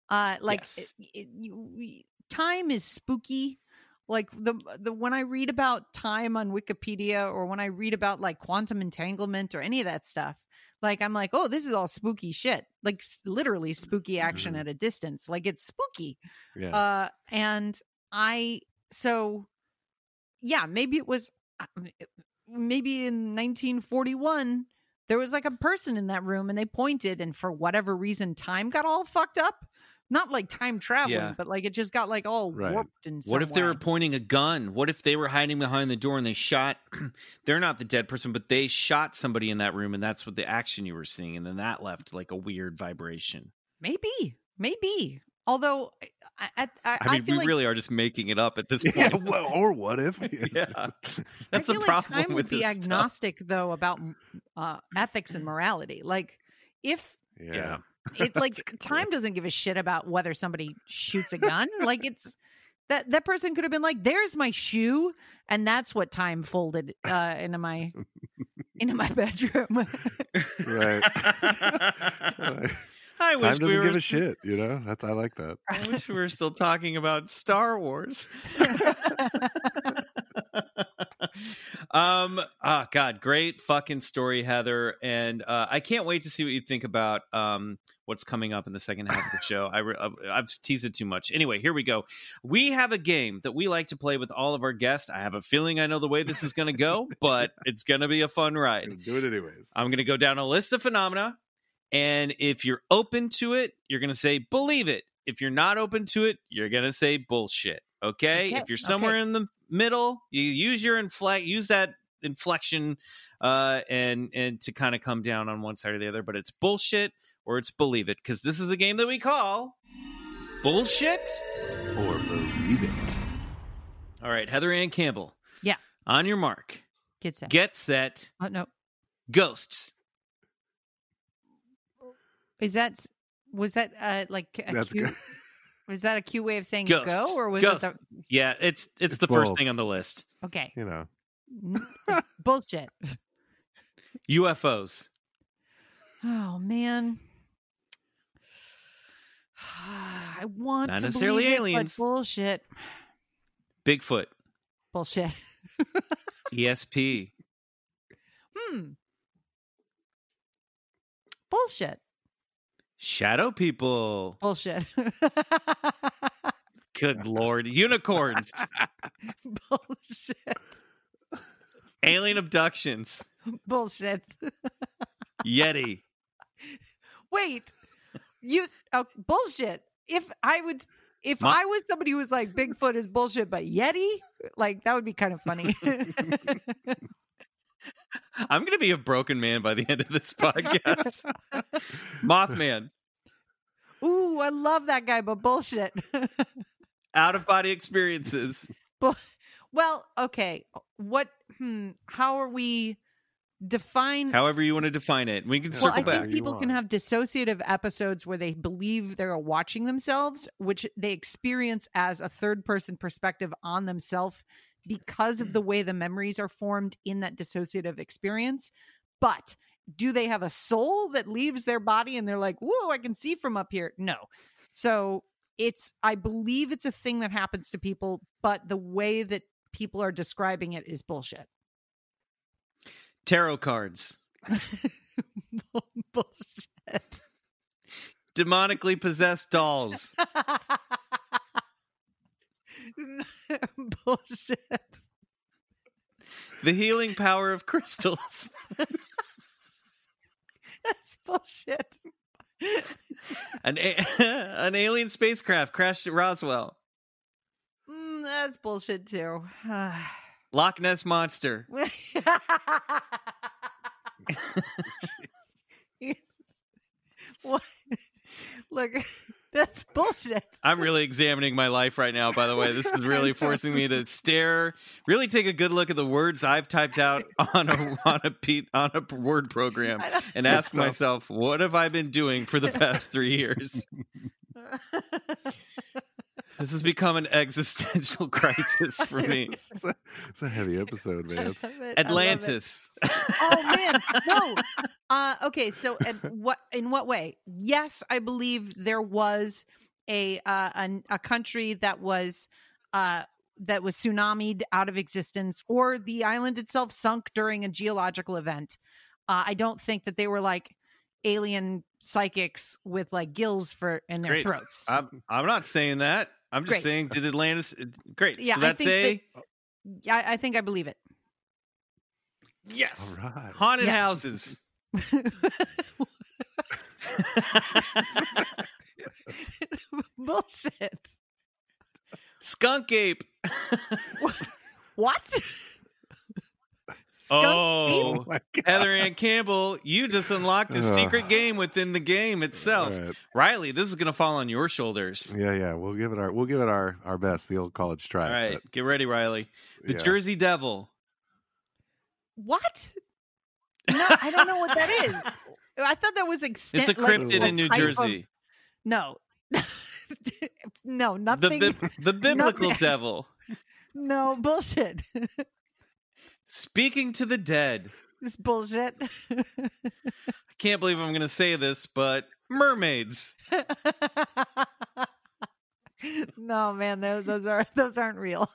Uh, like Yes. it- it- you- we- time is spooky. Like the the when I read about time on Wikipedia or when I read about like quantum entanglement or any of that stuff, like I'm like, oh, this is all spooky shit. Like literally spooky action Mhm. at a distance. Like it's spooky. Yeah. Uh, and I so yeah, maybe it was maybe in 1941 there was like a person in that room and they pointed and for whatever reason time got all fucked up. Not like time traveling, Yeah. but like it just got like all Right. warped and What if they were pointing a gun? What if they were hiding behind the door and they shot? [CLEARS THROAT] they're not the dead person, but they shot somebody in that room, and that's what the action you were seeing, and then that left like a weird vibration. maybe, maybe. Although I, I, I, I mean, we like really are just making it up at this [LAUGHS] point. yeah, well, or what if? Yeah. [LAUGHS] [LAUGHS] I That's feel the like problem time with would be this stuff. agnostic though about uh, ethics and [CLEARS THROAT] morality. Like if yeah. It [LAUGHS] like That's a good time doesn't give a shit about whether somebody shoots a gun like it's that that person could have been like there's my shoe and that's what time folded uh into my into my bedroom Right. [LAUGHS] [LAUGHS] I Time wish doesn't we were. give a shit. You know, that's I like that. I wish we were still talking about Star Wars. Um. Oh God, great fucking story, Heather, and uh, I can't wait to see what you think about um what's coming up in the second half of the show. I re- I've- I've teased it too much. Anyway, here we go. We have a game that we like to play with all of our guests. I have a feeling I know the way this is going to go, [LAUGHS] but it's going to be a fun ride. Do it anyways. I'm going to go down a list of phenomena. And if you're open to it, you're going to say, believe it. If you're not open to it, you're going to say bullshit. Okay? Okay, If you're somewhere okay. in the middle, you use your inflect, use that inflection uh, and and to kind of come down on one side or the other. But it's bullshit or it's believe it, because this is a game that we call bullshit. Or believe it. All right, Heather Anne Campbell. Yeah. On your mark, Get set. get set, oh, no. ghosts. Is that was that uh like a That's cute, good. Was that a cute way of saying Ghosts. go or was Ghosts. it the... Yeah, it's it's, It's the first thing on the list. okay You know. [LAUGHS] Bullshit? UFOs. Oh man. [SIGHS] I want Not to necessarily believe it, but aliens. bullshit. Bigfoot. Bullshit. ESP. Hmm. Bullshit. Shadow people. Bullshit. [LAUGHS] Good lord. Unicorns. [LAUGHS] Bullshit. Alien abductions. Bullshit. Yeti. Wait. You oh, bullshit. If I would if My- I was somebody who was like Bigfoot is bullshit, but Yeti, like that would be kind of funny. [LAUGHS] I'm going to be a broken man by the end of this podcast. [LAUGHS] Mothman. Ooh, I love that guy, but bullshit. [LAUGHS] Out of body experiences. well, okay. What hmm, how are we define However you want to define it. We can Well, well, circle I back. think people can have dissociative episodes where they believe they're watching themselves, which they experience as a third person perspective on themselves because of mm. the way the memories are formed in that dissociative experience. But do they have a soul that leaves their body and they're like, whoa, I can see from up here? No. So it's, I believe it's a thing that happens to people, but the way that people are describing it is bullshit. Tarot cards. [LAUGHS] bullshit. Demonically possessed dolls. [LAUGHS] [LAUGHS] bullshit. The healing power of crystals. [LAUGHS] That's bullshit. An, a- [LAUGHS] an alien spacecraft crashed at Roswell. Mm, that's bullshit too. [SIGHS] Loch Ness Monster. what? Look, [LAUGHS] that's bullshit. I'm really examining my life right now, by the way. This is [LAUGHS] really forcing me to stare, really take a good look at the words I've typed out [LAUGHS] on a on a pe- on a word program and ask myself, what have I been doing for the past 3 years? This has become an existential crisis for me. It's a, it's a heavy episode, man. I love it. I love it. Atlantis. oh man no uh okay so at what in what way yes i believe there was a uh an, a country that was uh that was tsunamied out of existence or the island itself sunk during a geological event uh, i don't think that they were like alien psychics with like gills for in their Great. throats I'm, I'm not saying that. I'm just Great. saying, did Atlantis? Great. Yeah, so I that's think a I, I think i believe it yes. All right. Haunted Yeah. houses. [LAUGHS] bullshit Skunk ape. [LAUGHS] what Skunk oh. ape? Oh, my God. Heather Anne Campbell, you just unlocked a secret game within the game itself. All right. Riley, this is going to fall on your shoulders. Yeah, yeah. We'll give it our we'll give it our our best. The old college try. All right, get ready, Riley. The yeah. Jersey Devil. What? No, I don't know what that is. [LAUGHS] Uh, I thought that was extent. It's a like, cryptid a in New type of- Jersey. no, [LAUGHS] no, The nothing. bi- the [LAUGHS] biblical nothing- devil. no bullshit. Speaking to the dead. it's bullshit. I can't believe I'm going to say this, but mermaids. no, man, those, those are those aren't real.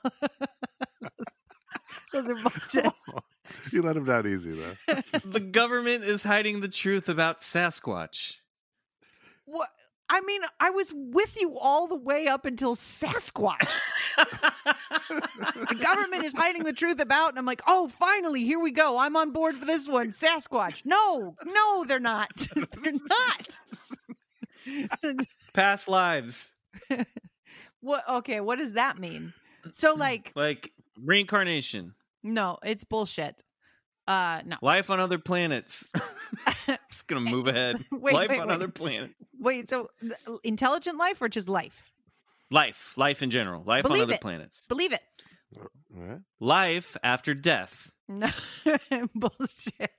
those are bullshit. Oh. [LAUGHS] you let him down easy though. [LAUGHS] the government is hiding the truth about Sasquatch. What? I mean, I was with you all the way up until Sasquatch. the government is hiding the truth about, and I'm like, oh, finally, here we go. I'm on board for this one. Sasquatch. No, no, they're not. [LAUGHS] they're not. Past lives, what? Okay, what does that mean? So, mm, like, like reincarnation, no, it's bullshit. Uh, no. [LAUGHS] life on other planets. [LAUGHS] just gonna move ahead. [LAUGHS] Wait, life wait, on wait. other planets. Wait, so intelligent life or just life? Life, life in general, life Believe on other it. planets. Believe it. All right. Life after death. No bullshit.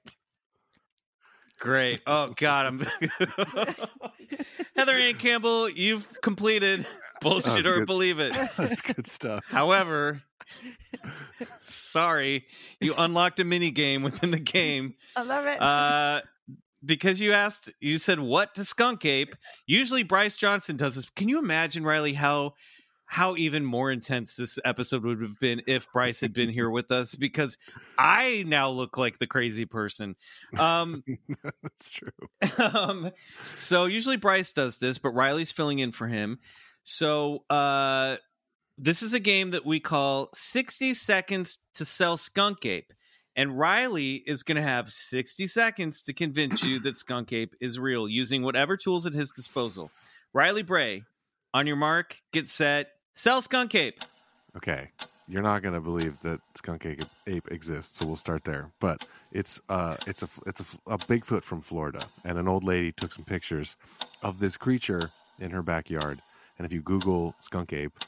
Great. Oh God, I'm Heather Anne Campbell. You've completed bullshit or good. believe it. That's good stuff. However, sorry, you unlocked a mini game within the game. I love it. Uh, because you asked, you said what to Skunk Ape. Usually Bryce Johnson does this. Can you imagine, Riley, how how even more intense this episode would have been if Bryce had been here with us? Because I now look like the crazy person. Um, [LAUGHS] That's true. um, so usually Bryce does this, but Riley's filling in for him. So uh, this is a game that we call 60 Seconds to Sell Skunk Ape. And Riley is going to have 60 seconds to convince you that Skunk Ape is real using whatever tools at his disposal. Riley Bray, on your mark, get set, sell Skunk Ape. Okay, you're not gonna believe that skunk ape, ape exists, so we'll start there. But it's uh, it's a it's a, a Bigfoot from Florida, and an old lady took some pictures of this creature in her backyard. And if you Google skunk ape,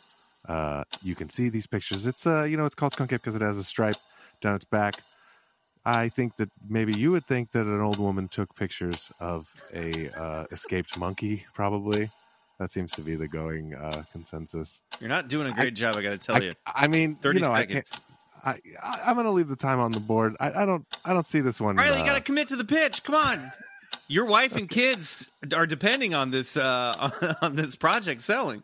uh, you can see these pictures. It's uh, you know, it's called skunk ape because it has a stripe down its back. I think that maybe you would think that an old woman took pictures of a uh, escaped monkey. Probably, that seems to be the going uh, consensus. You're not doing a great job, I got to tell I, you. I mean, 30 you know, I can't. seconds. I, I I'm gonna leave the time on the board. I, I don't I don't see this one. Riley, you uh, got to commit to the pitch. Come on. Your wife and kids are depending on this uh, [LAUGHS] on this project selling.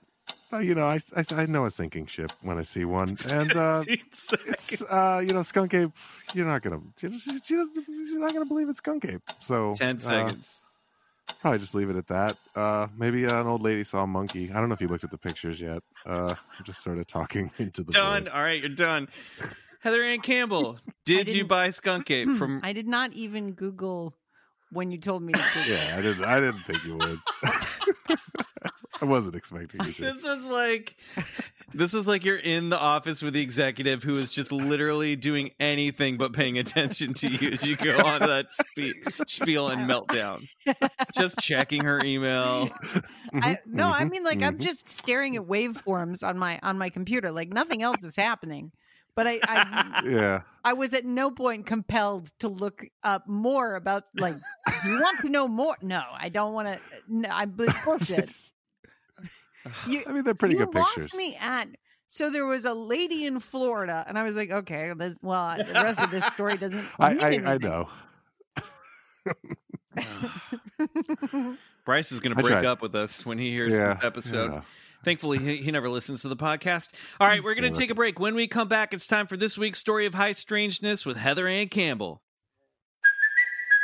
Uh, you know, I, I I know a sinking ship when I see one, and [LAUGHS] uh, it's uh, you know, skunk ape. You're not gonna you're, you're you're not gonna believe it's skunk ape. So Ten uh, seconds. probably just leave it at that. Uh, maybe an old lady saw a monkey. I don't know if you looked at the pictures yet. Uh, I'm just sort of talking [LAUGHS] into the done. void. All right, you're done. Heather Anne Campbell, [LAUGHS] did you buy Skunk Ape from? I did not even Google when you told me to Yeah, I didn't. I didn't think you would. I wasn't expecting [LAUGHS] you to. This was like, this was like you're in the office with the executive who is just literally doing anything but paying attention to you as you go on that spe- spiel and meltdown. Just checking her email. [LAUGHS] I, no, I Mhm, mean like I'm mhm. just staring at waveforms on my on my computer. Like nothing else is happening. But I I, Yeah. I was at no point compelled to look up more about like you want to know more. No, I don't want to. No, I'm bullshit. [LAUGHS] [SIGHS] You, I mean, they're pretty you good lost pictures. me at so there was a lady in Florida, and I was like, okay, this, well, the rest of this story doesn't. [LAUGHS] I, I, I know. [LAUGHS] Bryce is going to break up with us when he hears Yeah. this episode. yeah. Thankfully, he, he never listens to the podcast. All right, we're going to take a break. When we come back, it's time for this week's story of high strangeness with Heather Anne Campbell.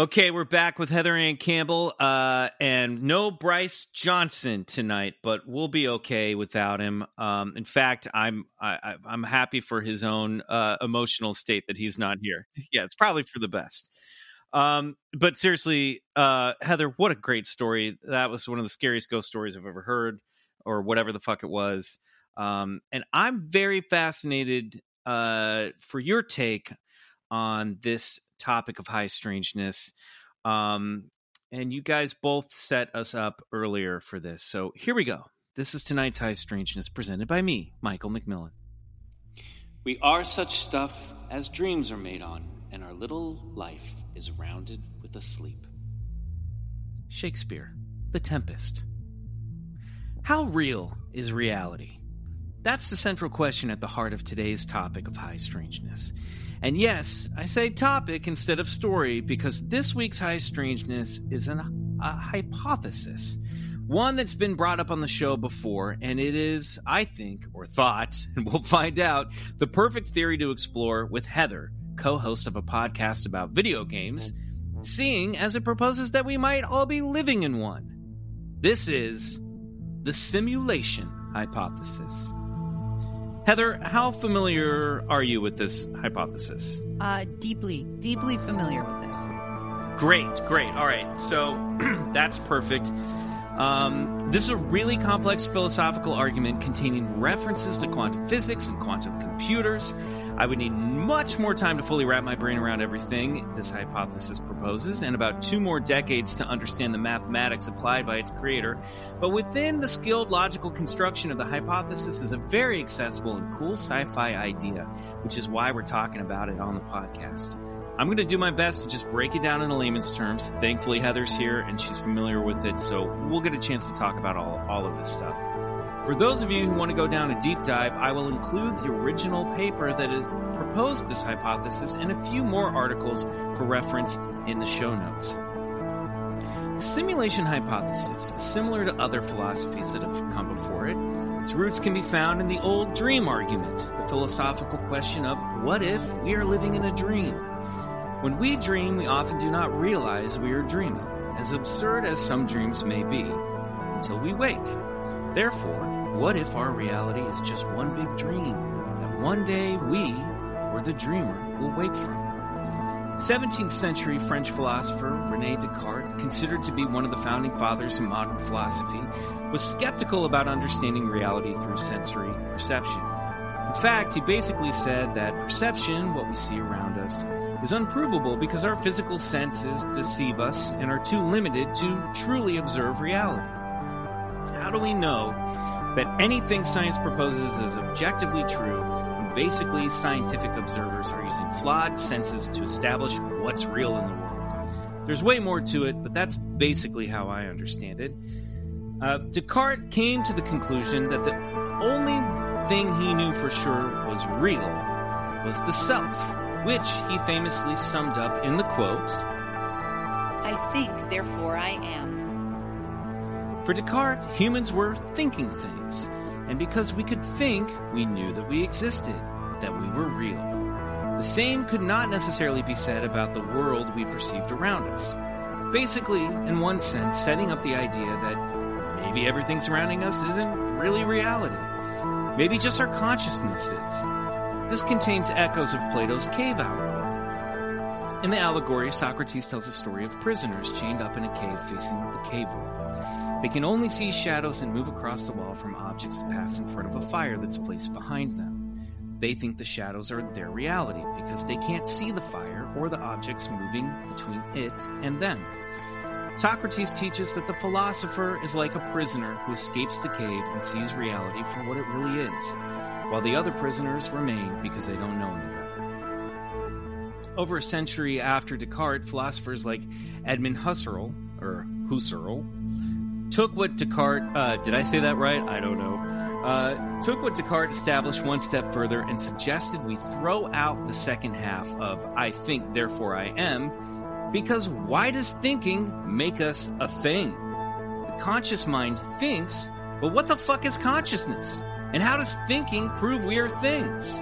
Okay, we're back with Heather Anne Campbell, uh, and no Bryce Johnson tonight, but we'll be okay without him. Um, in fact, I'm I, I'm happy for his own uh, emotional state that he's not here. [LAUGHS] yeah, it's probably for the best. Um, but seriously, uh, Heather, what a great story! That was one of the scariest ghost stories I've ever heard, or whatever the fuck it was. Um, and I'm very fascinated uh, for your take on this topic of high strangeness. Um, and you guys both set us up earlier for this. So here we go. This is tonight's high strangeness presented by me, Michael McMillian. We are such stuff as dreams are made on, and our little life is rounded with a sleep. Shakespeare, The Tempest. How real is reality? That's the central question at the heart of today's topic of high strangeness. And yes, I say topic instead of story because this week's high strangeness is an, a hypothesis. One that's been brought up on the show before, and it is, I think, or thought, [LAUGHS] and we'll find out, the perfect theory to explore with Heather, co host of a podcast about video games, seeing as it proposes that we might all be living in one. This is the simulation hypothesis. Heather, how familiar are you with this hypothesis? Uh, deeply, deeply familiar with this. Great, great. All right, so [CLEARS THROAT] that's perfect. Um, this is a really complex philosophical argument containing references to quantum physics and quantum computers. I would need much more time to fully wrap my brain around everything this hypothesis proposes, and about two more decades to understand the mathematics applied by its creator. But within the skilled logical construction of the hypothesis is a very accessible and cool sci fi idea, which is why we're talking about it on the podcast. I'm going to do my best to just break it down in layman's terms. Thankfully, Heather's here and she's familiar with it, so we'll get a chance to talk about all, all of this stuff. For those of you who want to go down a deep dive, I will include the original paper that has proposed this hypothesis and a few more articles for reference in the show notes. The simulation hypothesis is similar to other philosophies that have come before it. Its roots can be found in the old dream argument, the philosophical question of what if we are living in a dream? When we dream, we often do not realize we are dreaming, as absurd as some dreams may be, until we wake. Therefore, what if our reality is just one big dream that one day we, or the dreamer, will wake from? 17th century French philosopher Rene Descartes, considered to be one of the founding fathers of modern philosophy, was skeptical about understanding reality through sensory perception. In fact, he basically said that perception, what we see around us, is unprovable because our physical senses deceive us and are too limited to truly observe reality. How do we know that anything science proposes is objectively true when basically scientific observers are using flawed senses to establish what's real in the world? There's way more to it, but that's basically how I understand it. Uh, Descartes came to the conclusion that the only thing he knew for sure was real was the self, which he famously summed up in the quote I think, therefore I am. For Descartes, humans were thinking things, and because we could think, we knew that we existed, that we were real. The same could not necessarily be said about the world we perceived around us. Basically, in one sense, setting up the idea that maybe everything surrounding us isn't really reality. Maybe just our consciousness is. This contains echoes of Plato's cave allegory. In the allegory, Socrates tells a story of prisoners chained up in a cave facing the cave wall. They can only see shadows and move across the wall from objects that pass in front of a fire that's placed behind them. They think the shadows are their reality because they can't see the fire or the objects moving between it and them. Socrates teaches that the philosopher is like a prisoner who escapes the cave and sees reality for what it really is, while the other prisoners remain because they don't know any better. Over a century after Descartes, philosophers like Edmund Husserl, or Husserl, took what Descartes, uh, did I say that right? I don't know. Uh, took what Descartes established one step further and suggested we throw out the second half of I think, therefore I am, because why does thinking make us a thing? The conscious mind thinks, but what the fuck is consciousness? And how does thinking prove we are things?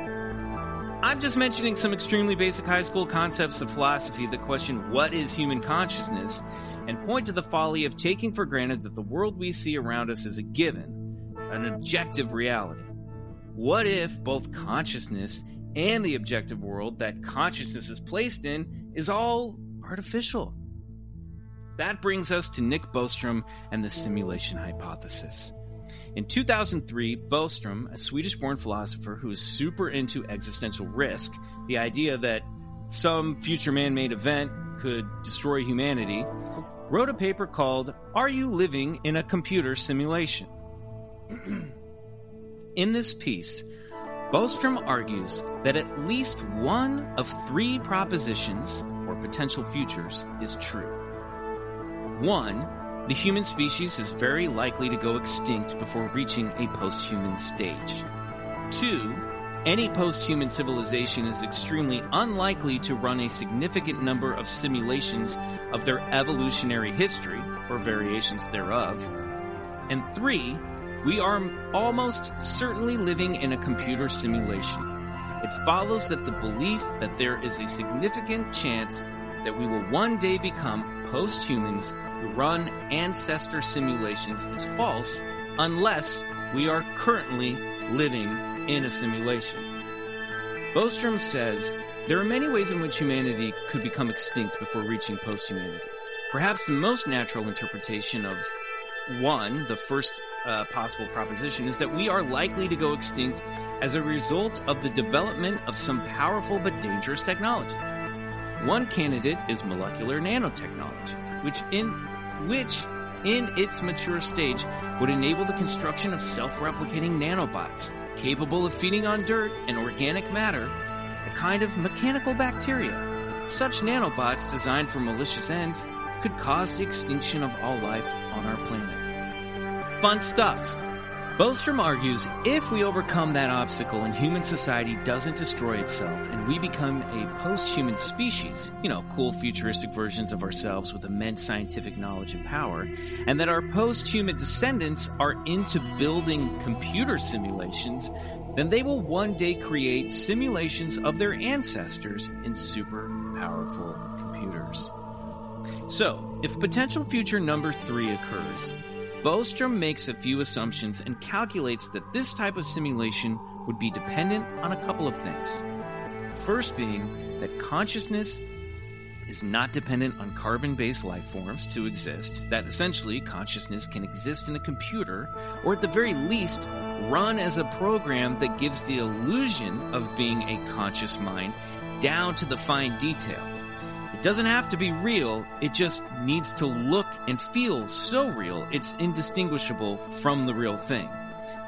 I'm just mentioning some extremely basic high school concepts of philosophy that question what is human consciousness and point to the folly of taking for granted that the world we see around us is a given, an objective reality. What if both consciousness and the objective world that consciousness is placed in is all artificial? That brings us to Nick Bostrom and the simulation hypothesis. In 2003, Bostrom, a Swedish born philosopher who is super into existential risk, the idea that some future man made event could destroy humanity, wrote a paper called Are You Living in a Computer Simulation? [CLEARS THROAT] in this piece, Bostrom argues that at least one of three propositions or potential futures is true. One, the human species is very likely to go extinct before reaching a post human stage. Two, any post human civilization is extremely unlikely to run a significant number of simulations of their evolutionary history or variations thereof. And three, we are almost certainly living in a computer simulation. It follows that the belief that there is a significant chance that we will one day become post humans run ancestor simulations is false unless we are currently living in a simulation. Bostrom says there are many ways in which humanity could become extinct before reaching post humanity. Perhaps the most natural interpretation of one, the first uh, possible proposition, is that we are likely to go extinct as a result of the development of some powerful but dangerous technology. One candidate is molecular nanotechnology, which in which in its mature stage would enable the construction of self-replicating nanobots capable of feeding on dirt and organic matter, a kind of mechanical bacteria. Such nanobots designed for malicious ends could cause the extinction of all life on our planet. Fun stuff. Bostrom argues if we overcome that obstacle and human society doesn't destroy itself and we become a post human species, you know, cool futuristic versions of ourselves with immense scientific knowledge and power, and that our post human descendants are into building computer simulations, then they will one day create simulations of their ancestors in super powerful computers. So, if potential future number three occurs, Bostrom makes a few assumptions and calculates that this type of simulation would be dependent on a couple of things. The first being that consciousness is not dependent on carbon based life forms to exist, that essentially consciousness can exist in a computer, or at the very least, run as a program that gives the illusion of being a conscious mind down to the fine detail. It doesn't have to be real, it just needs to look and feel so real it's indistinguishable from the real thing.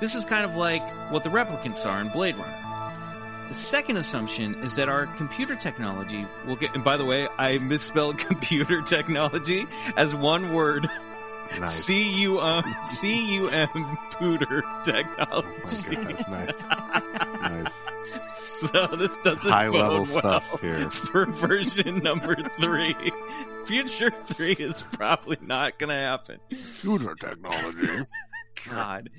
This is kind of like what the replicants are in Blade Runner. The second assumption is that our computer technology will get, and by the way, I misspelled [LAUGHS] computer technology as one word. Nice. C U M C U M pooter technology. Oh nice. nice. [LAUGHS] So this doesn't High level well stuff here. for version number three. Future three is probably not going to happen. Computer technology. [LAUGHS] God.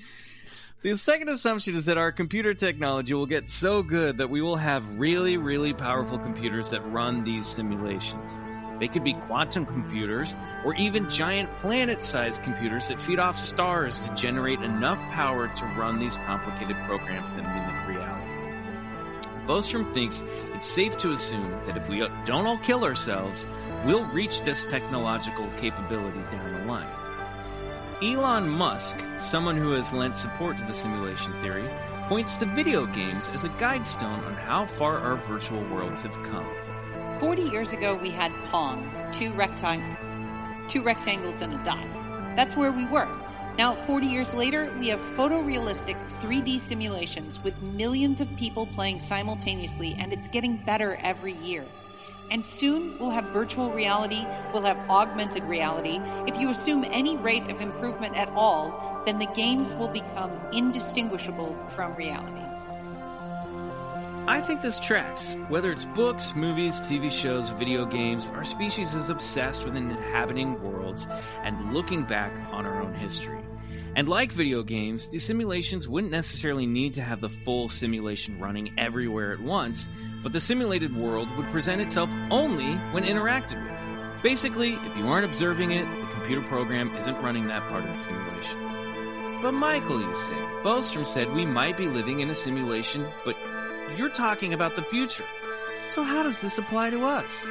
The second assumption is that our computer technology will get so good that we will have really, really powerful computers that run these simulations. They could be quantum computers or even giant planet sized computers that feed off stars to generate enough power to run these complicated programs that mimic reality. Bostrom thinks it's safe to assume that if we don't all kill ourselves, we'll reach this technological capability down the line. Elon Musk, someone who has lent support to the simulation theory, points to video games as a guidestone on how far our virtual worlds have come. 40 years ago, we had Pong, two, rectang- two rectangles and a dot. That's where we were. Now, 40 years later, we have photorealistic 3D simulations with millions of people playing simultaneously, and it's getting better every year. And soon we'll have virtual reality, we'll have augmented reality. If you assume any rate of improvement at all, then the games will become indistinguishable from reality. I think this tracks. Whether it's books, movies, TV shows, video games, our species is obsessed with inhabiting worlds and looking back on our own history. And like video games, these simulations wouldn't necessarily need to have the full simulation running everywhere at once, but the simulated world would present itself only when interacted with. Basically, if you aren't observing it, the computer program isn't running that part of the simulation. But Michael, you say, Bostrom said we might be living in a simulation, but you're talking about the future. So how does this apply to us?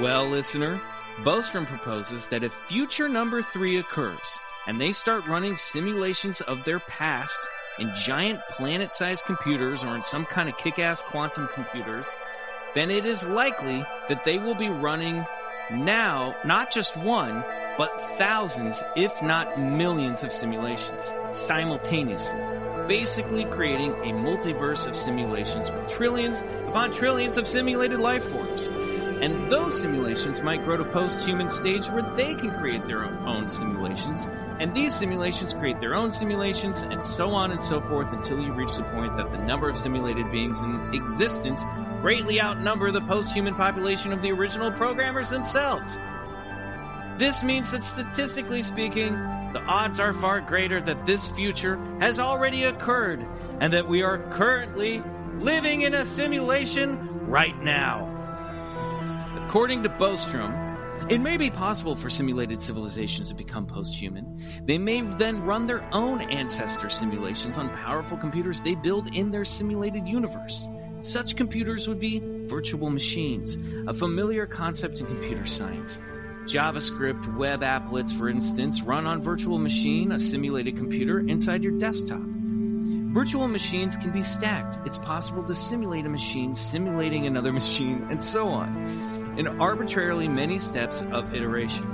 Well, listener, Bostrom proposes that if future number three occurs, and they start running simulations of their past in giant planet sized computers or in some kind of kick ass quantum computers, then it is likely that they will be running now not just one, but thousands, if not millions, of simulations simultaneously, basically creating a multiverse of simulations with trillions upon trillions of simulated life forms. And those simulations might grow to post human stage where they can create their own simulations, and these simulations create their own simulations, and so on and so forth until you reach the point that the number of simulated beings in existence greatly outnumber the post human population of the original programmers themselves. This means that statistically speaking, the odds are far greater that this future has already occurred and that we are currently living in a simulation right now. According to Bostrom, it may be possible for simulated civilizations to become post human. They may then run their own ancestor simulations on powerful computers they build in their simulated universe. Such computers would be virtual machines, a familiar concept in computer science. JavaScript web applets, for instance, run on virtual machine, a simulated computer inside your desktop. Virtual machines can be stacked. It's possible to simulate a machine simulating another [LAUGHS] machine, and so on in arbitrarily many steps of iteration.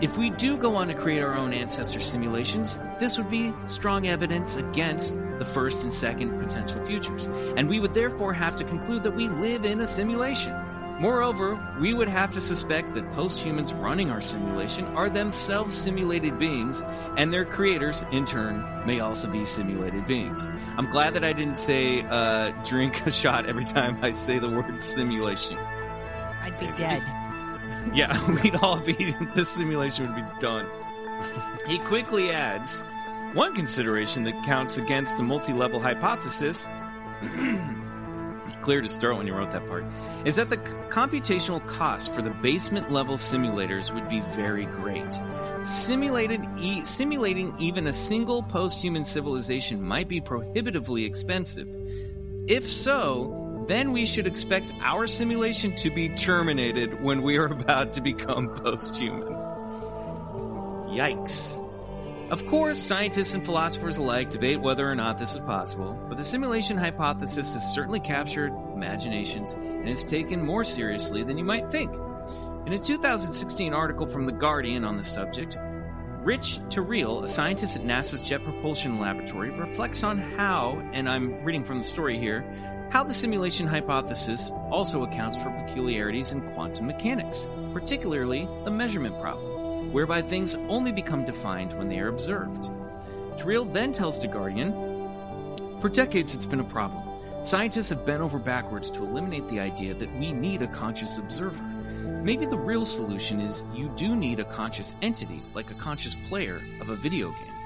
If we do go on to create our own ancestor simulations, this would be strong evidence against the first and second potential futures, and we would therefore have to conclude that we live in a simulation. Moreover, we would have to suspect that post humans running our simulation are themselves simulated beings, and their creators, in turn, may also be simulated beings. I'm glad that I didn't say uh, drink a shot every time I say the word simulation. I'd be dead. [LAUGHS] Yeah, [LAUGHS] we'd all be, [LAUGHS] this simulation would be done. He quickly adds one consideration that counts against the multi level hypothesis. [CLEARS THROAT] cleared his throat when he wrote that part, is that the computational cost for the basement level simulators would be very great. Simulated e- simulating even a single post human civilization might be prohibitively expensive. If so, then we should expect our simulation to be terminated when we are [LAUGHS] about to become post human. Yikes. Of course, scientists and philosophers alike debate whether or not this is possible, but the simulation hypothesis has certainly captured imaginations and is taken more seriously than you might think. In a 2016 article from The Guardian on the subject, Rich Terrile, a scientist at NASA's Jet Propulsion Laboratory, reflects on how, and I'm reading from the story here, how the simulation hypothesis also accounts for peculiarities in quantum mechanics, particularly the measurement problem whereby things only become defined when they are observed. Terrile then tells The Guardian For decades, it's been a problem. Scientists have bent over backwards to eliminate the idea that we need a conscious observer. Maybe the real solution is you do need a conscious entity, like a conscious player of a video game.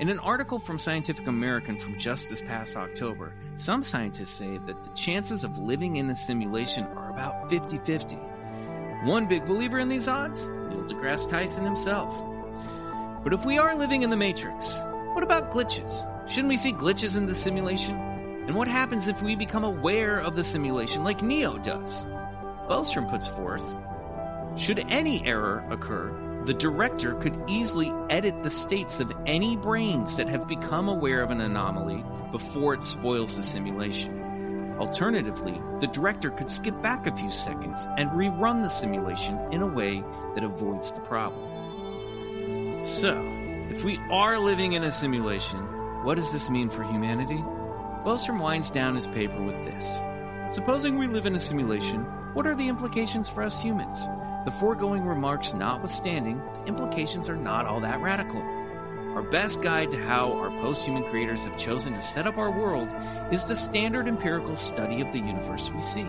In an article from Scientific American from just this past October, some scientists say that the chances of living in a simulation are about 50 50. One big believer in these odds? Neil deGrasse Tyson himself. But if we are living in the Matrix, what about glitches? Shouldn't we see glitches in the simulation? And what happens if we become aware of the simulation like Neo does? Bostrom puts forth Should any error occur, the director could easily edit the states of any brains that have become aware of an anomaly before it spoils the simulation. Alternatively, the director could skip back a few seconds and rerun the simulation in a way that avoids the problem. So, if we are living in a simulation, what does this mean for humanity? Bostrom winds down his paper with this. Supposing we live in a simulation, what are the implications for us humans? The foregoing remarks notwithstanding, the implications are not all that radical. Our best guide to how our post human creators have chosen to set up our world is the standard empirical study of the universe we see.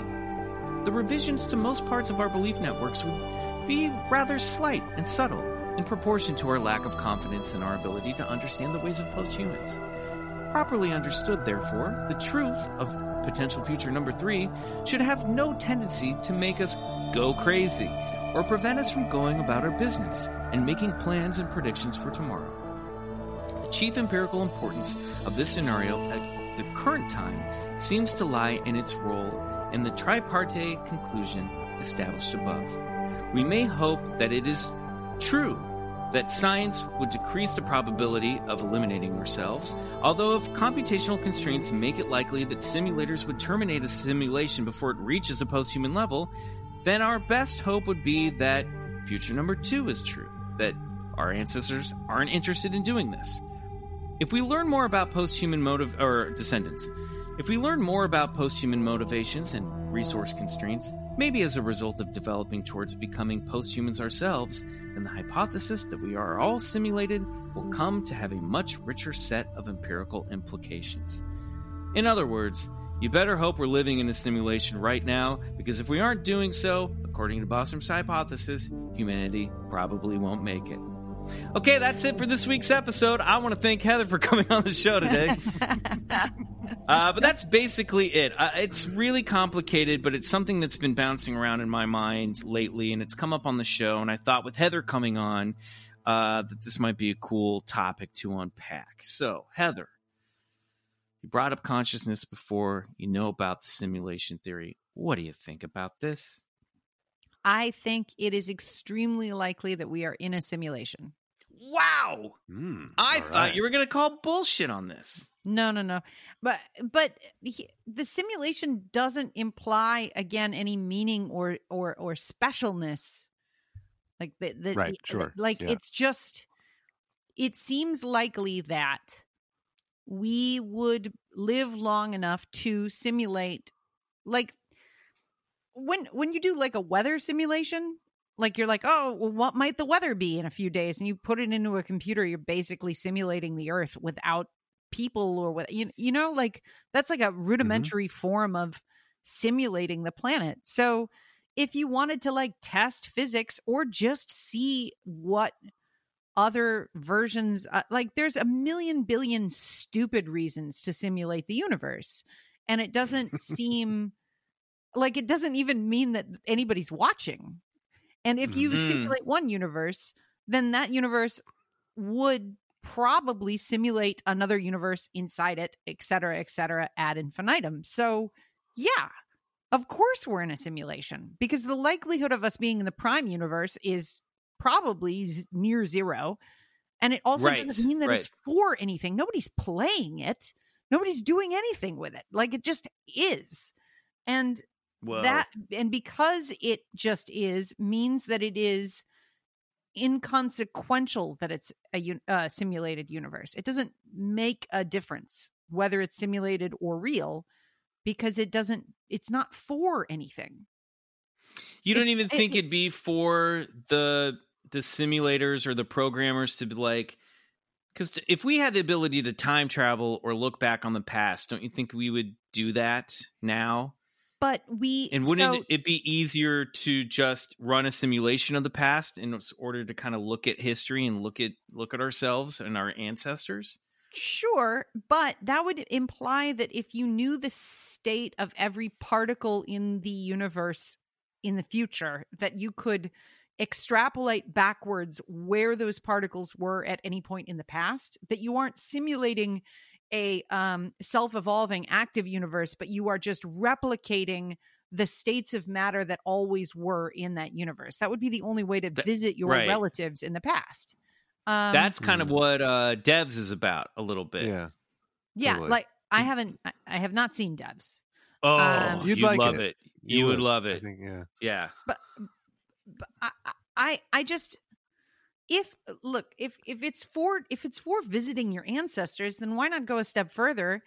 The revisions to most parts of our belief networks would be rather slight and subtle in proportion to our lack of confidence in our ability to understand the ways of post humans. Properly understood, therefore, the truth of potential future number three should have no tendency to make us go crazy or prevent us from going about our business and making plans and predictions for tomorrow. Chief empirical importance of this scenario at the current time seems to lie in its role in the tripartite conclusion established above. We may hope that it is true that science would decrease the probability of eliminating ourselves, although if computational constraints make it likely that simulators would terminate a simulation before it reaches a post human level, then our best hope would be that future number two is true, that our ancestors aren't interested in doing this. If we learn more about post-human motive or descendants, if we learn more about post-human motivations and resource constraints, maybe as a result of developing towards becoming posthumans ourselves, then the hypothesis that we are all simulated will come to have a much richer set of empirical implications. In other words, you better hope we're living in a simulation right now, because if we aren't doing so, according to Bostrom's hypothesis, humanity probably won't make it. Okay, that's it for this week's episode. I want to thank Heather for [LAUGHS] coming on the show today. [LAUGHS] uh, but that's basically it. Uh, it's really complicated, but it's something that's been bouncing around in my mind lately, and it's come up on the show. And I thought with Heather coming on, uh, that this might be a cool topic to unpack. So, Heather, you brought up consciousness before. You know about the simulation theory. What do you think about this? I think it is extremely likely that we are in a simulation. Wow. Mm, I thought right. you were going to call bullshit on this. No, no, no. But but he- the simulation doesn't imply again any meaning or or or specialness. Like the, the Right, the- sure, Like yeah. it's just it seems likely that we would live long enough to simulate like when when you do like a weather simulation like you're like oh well what might the weather be in a few days? And you put it into a computer you're basically simulating the earth without people or what you, you know like that's like a rudimentary form of simulating the planet. So if you wanted to like test physics or just see what other versions uh, like there's a million billion stupid reasons to simulate the universe and it doesn't [LAUGHS] seem like it doesn't even mean that anybody's watching. And if you Mhm. simulate one universe then that universe would probably simulate another universe inside it et cetera et cetera ad infinitum. So yeah of course we're in a simulation because the likelihood of us being in the prime universe is probably z- near zero. And it also Right, doesn't mean that right. it's for anything. Nobody's playing it. Nobody's doing anything with it. Like it just is. And Whoa. that and because it just is means that it is inconsequential that it's a un- uh, simulated universe. It doesn't make a difference whether it's simulated or real because it doesn't it's not for anything. You don't it's- even it- think it'd be for the the simulators or the programmers to be like because if we had the ability to time travel or look back on the past don't you think we would do that now but we and wouldn't so, it be easier to just run a simulation of the past in order to kind of look at history and look at look at ourselves and our ancestors? Sure, but that would imply that if you knew the state of every particle in the universe in the future, that you could extrapolate backwards where those particles were at any point in the past, that you aren't simulating a um, self evolving active universe, but you are just replicating the states of matter that always were in that universe. That would be the only way to visit your right. relatives in the past. Um, that's kind of Mhm. what uh devs is about a little bit Yeah. yeah, totally. like I haven't, I- I have not seen Devs, oh Um, You'd you'd like love it. it, you, would, love it think, yeah. yeah but but I, I, I just if look if if it's for if it's for visiting your ancestors, then why not go a step further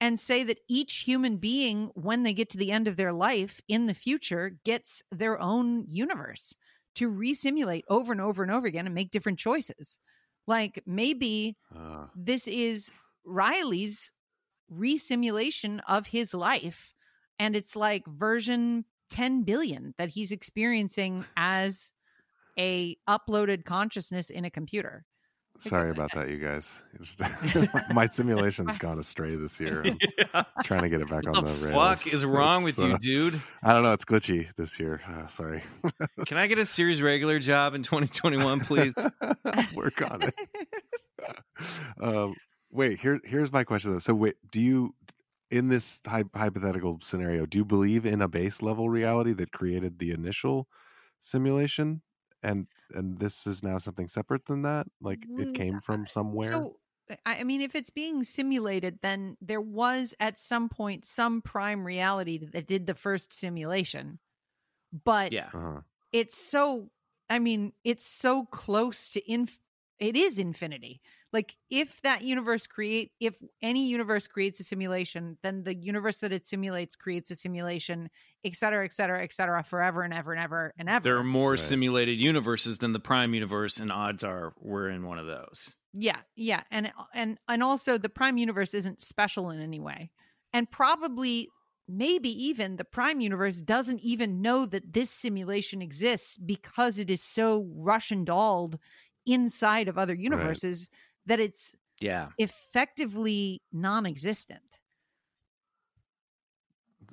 and say that each human being, when they get to the end of their life in the future, gets their own universe to resimulate over and over and over again and make different choices. Like maybe Uh, this is Riley's resimulation of his life. And it's like version 10 billion that he's experiencing as a uploaded consciousness in a computer. sorry about that, you guys. [LAUGHS] [LAUGHS] My simulation's gone astray this year. [LAUGHS] I'm trying to get it back what on the the, fuck is wrong It's, with you uh, dude I don't know. It's glitchy this year. Uh, sorry. can i get a series regular job in 2021 please Work on it. um, wait, here here's my question though. So wait, do you in this hy- hypothetical scenario, do you believe in a base level reality that created the initial simulation and and this is now something separate than that? Like it Mm, came from somewhere? So, I I mean, if it's being simulated, then there was at some point some prime reality that did the first simulation. But yeah uh-huh. it's so I mean, it's so close to inf it is infinity. Like if that universe create if any universe creates a simulation, then the universe that it simulates creates a simulation, et cetera, et cetera, et cetera, forever and ever and ever and ever. There are more Right. simulated universes than the Prime universe, and odds are we're in one of those. Yeah, yeah, and and and also the prime universe isn't special in any way, and probably maybe even the prime universe doesn't even know that this simulation exists because it is so Russian dolled inside of other universes that it's Yeah. effectively non-existent.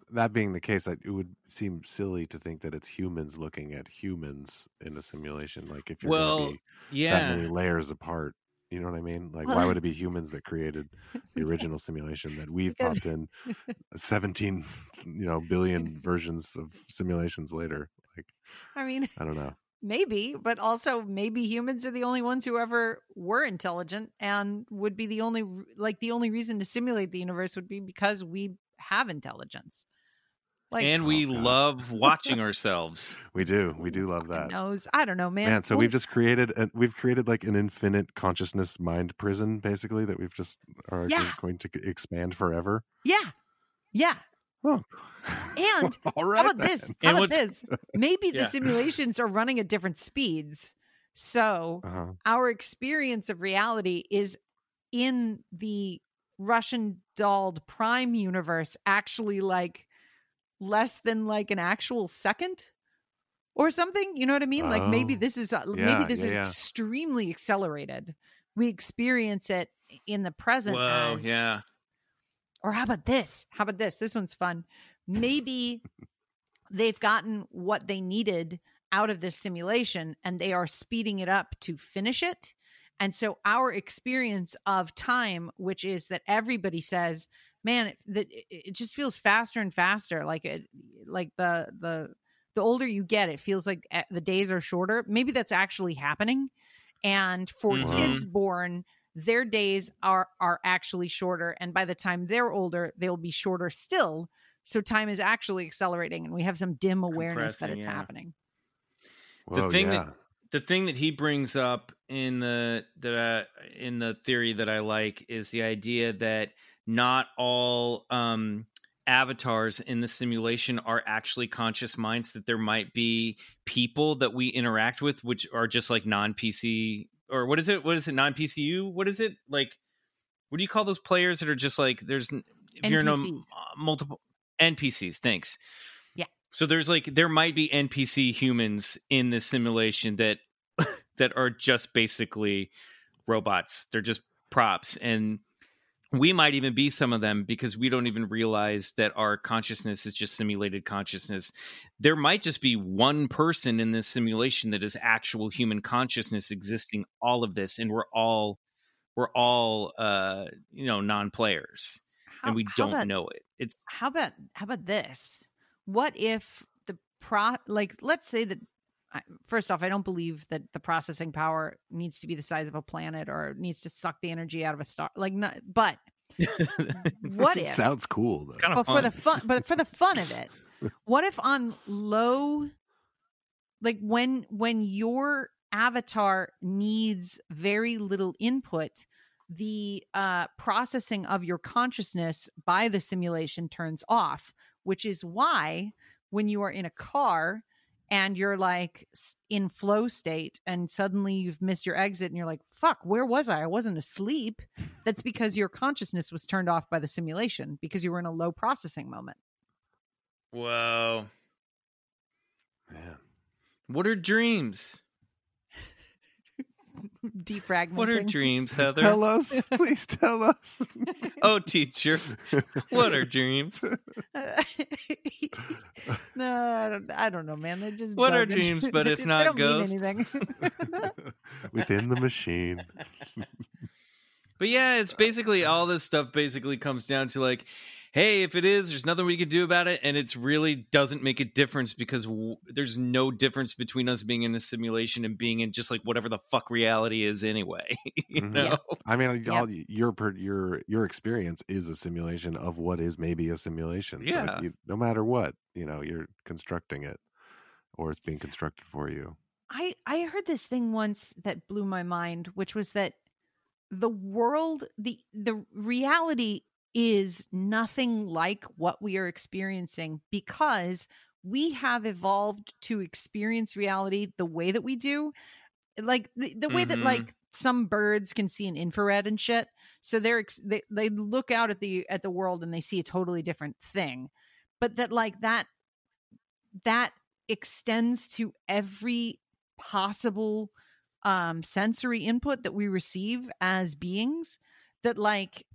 That being the case, I- it would seem silly to think that it's humans looking at humans in a simulation. Like if you're Well, going to be that yeah. many layers apart, you know what I mean? Like, Well- why would it be humans that created [LAUGHS] the original simulation that we've Because- popped in [LAUGHS] 17, you know, billion versions of simulations later? Like, I mean, I don't know. Maybe, but also maybe humans are the only ones who ever were intelligent and would be the only like the only reason to simulate the universe would be because we have intelligence. Like and we Oh, love watching [LAUGHS] ourselves. We do. We do love that. knows. I don't know, man. Man, so Well, we've just created and we've created like an infinite consciousness mind prison, basically that we've just are Yeah. going to expand forever. Yeah. Yeah. Oh, And [LAUGHS] all how right. about this? How And about this? Maybe the simulations are running at different speeds. So Uh-huh. our experience of reality is in the Russian dolled prime universe actually like less than like an actual second or something. You know what I mean? Like maybe Oh. this is uh, maybe this yeah, is yeah. extremely accelerated. We experience it in the present. Whoa, as- yeah. Or how about this? How about this? This one's fun. Maybe they've gotten what they needed out of this simulation and they are speeding it up to finish it. And so our experience of time, which is that everybody says, man, it, that it, just feels faster and faster. Like it, like the, the, the older you get, it feels like eh, the days are shorter. Maybe that's actually happening. And for Mhm. kids born, their days are are actually shorter and by the time they're older they'll be shorter still so time is actually accelerating and we have some dim awareness that it's yeah. happening Whoa, thing yeah. that- the thing that he brings up in the the in the theory that I like is the idea that not all um avatars in the simulation are actually conscious minds that there might be people that we interact with which are just like non-PC or what is it? What is it? non-PCU what is it? Like what do you call those players that are just like there's if you're in a uh, multiple NPCs thanks. Yeah. so there's like there might be NPC humans in this simulation that [LAUGHS] that are just basically robots. They're just props and we might even be some of them because we don't even realize that our consciousness is just simulated consciousness. There might just be one person in this simulation that is actual human consciousness existing all of this and we're all we're all uh you know non-players How- and we don't about- know it. It's how about how about this what if the pro like let's say that first off i don't believe that the processing power needs to be the size of a planet or needs to suck the energy out of a star like not but [LAUGHS] what if Sounds cool though. kind but of for the fun but for the fun of it [LAUGHS] what if on low like when when your avatar needs very little input the uh processing of your consciousness by the simulation turns off which is why when you are in a car and you're like in flow state and suddenly you've missed your exit and you're like fuck where was i i wasn't asleep that's because your consciousness was turned off by the simulation because you were in a low processing moment Whoa. Man. What are dreams? Defragmenting What are dreams, [LAUGHS] Heather? Tell us, please tell us. [LAUGHS] oh, teacher. What are dreams? [LAUGHS] no I don't, I don't know man they're just What are bugging. dreams, but if They not don't mean ghosts? anything. Within the machine. But yeah, it's basically all this stuff basically comes down to like, hey, if it is, there's nothing we can do about it, and it's really doesn't make a difference because w- there's no difference between us being in a simulation and being in just like whatever the fuck reality is anyway. [LAUGHS] you Mhm. know? I mean, Yep. y'all, your your your experience is a simulation of what is maybe a simulation. So Yeah. you, no matter what, you know, you're constructing it, or it's being constructed for you. I I heard this thing once that blew my mind, which was that the world, the the reality is nothing like what we are experiencing because we have evolved to experience reality the way that we do like the, the way that Mhm. like some birds can see an infrared and shit so they're ex- they, they look out at the at the world and they see a totally different thing but that like that that extends to every possible um sensory input that we receive as beings that like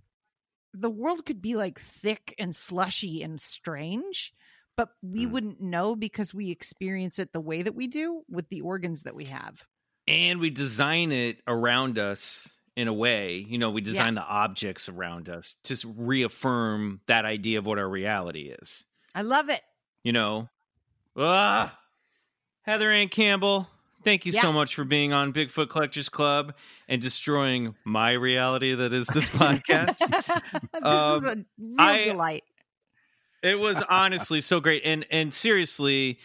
the world could be like thick and slushy and strange but we Mm. wouldn't know because we experience it the way that we do with the organs that we have. And we design it around us in a way you know we design the objects around us to reaffirm that idea of what our reality is. I love it. You know? Ah heather anne campbell thank you so much for being on bigfoot collectors club and destroying my reality that is this podcast [LAUGHS] this Um, was a real I- delight It was honestly so great. And and seriously,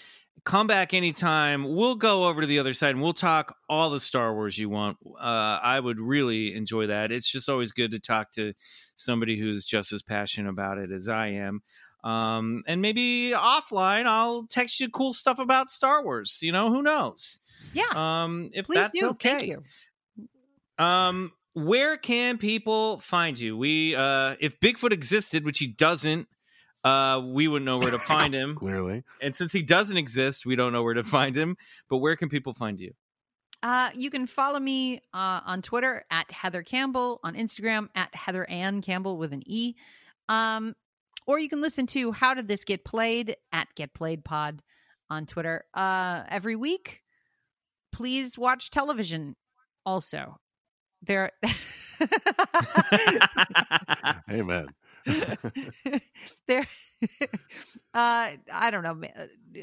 come back anytime. We'll go over to the other side and we'll talk all the Star Wars you want. Uh, I would really enjoy that. It's just always good to talk to somebody who's just as passionate about it as I am. Um, and maybe offline, I'll text you cool stuff about Star Wars. You know, who knows? yeah Um, if please that's do okay. thank you Um, where can people find you? We uh if Bigfoot existed, which he doesn't, uh, we wouldn't know where to [LAUGHS] find him. Clearly. And since he doesn't exist, we don't know where to find him. But where can people find you? Uh, you can follow me uh, on Twitter at Heather Campbell, on Instagram at Heather Anne Campbell with an E. Um, or you can listen to How Did This Get Played at Get Played Pod on Twitter uh, every week. Please watch television also. There. [LAUGHS] Amen. [LAUGHS] there [LAUGHS] uh i don't know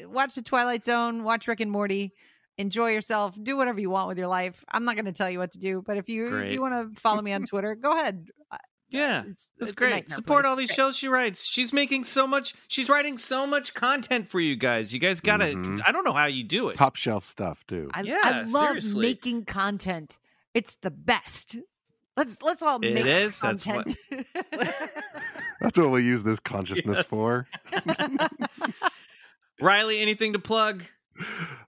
watch the twilight zone watch rick and morty enjoy yourself do whatever you want with your life i'm not going to tell you what to do but if you Great. you want to follow me on twitter go ahead Uh, Yeah, it's, That's it's great. Support place. all these Great. shows she writes. She's making so much. She's writing so much content for you guys. You guys gotta. Mhm. I don't know how you do it. Top shelf stuff too. I, Yeah, I love seriously. making content it's the best let's let's all It make is, that's what- content [LAUGHS] That's what we use this consciousness for. [LAUGHS] [LAUGHS] Riley, anything to plug?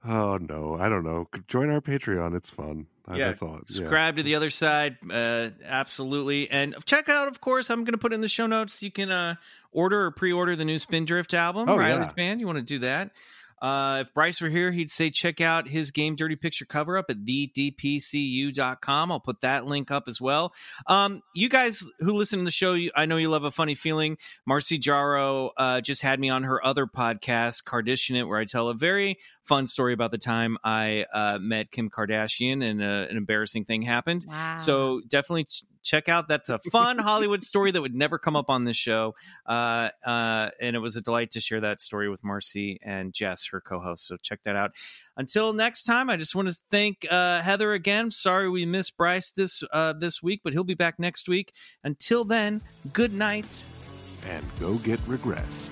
Oh no, I don't know. Join our Patreon. It's fun. Uh, yeah, That's all. Yeah. subscribe to the other side. Uh, absolutely, and check out. Of course, I'm going to put in the show notes. You can uh, order or pre-order the new Spindrift album. Oh, Riley's yeah. band. You want to do that? Uh, if Bryce were here, he'd say check out his game Dirty Picture cover up at thedpcu.com. I'll put that link up as well. Um, you guys who listen to the show, you, I know you love a funny feeling. Marcy Jarreau uh, just had me on her other podcast, Kardashian It, where I tell a very fun story about the time I uh, met Kim Kardashian and uh, an embarrassing thing happened. wow So definitely check out. That's a fun Hollywood story that would never come up on this show. Uh, uh, and it was a delight to share that story with Marcy and Jess, her co-host. So check that out. Until next time, I just want to thank uh, Heather again. Sorry we missed Bryce this uh, this week, but he'll be back next week. Until then, good night. And go get regressed.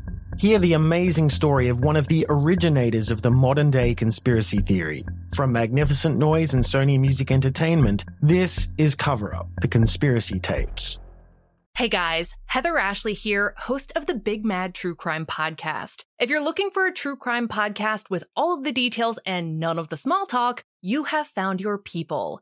Hear the amazing story of one of the originators of the modern day conspiracy theory. From Magnificent Noise and Sony Music Entertainment, this is Cover Up, the conspiracy tapes. Hey guys, Heather Ashley here, host of the Big Mad True Crime Podcast. If you're looking for a true crime podcast with all of the details and none of the small talk, you have found your people.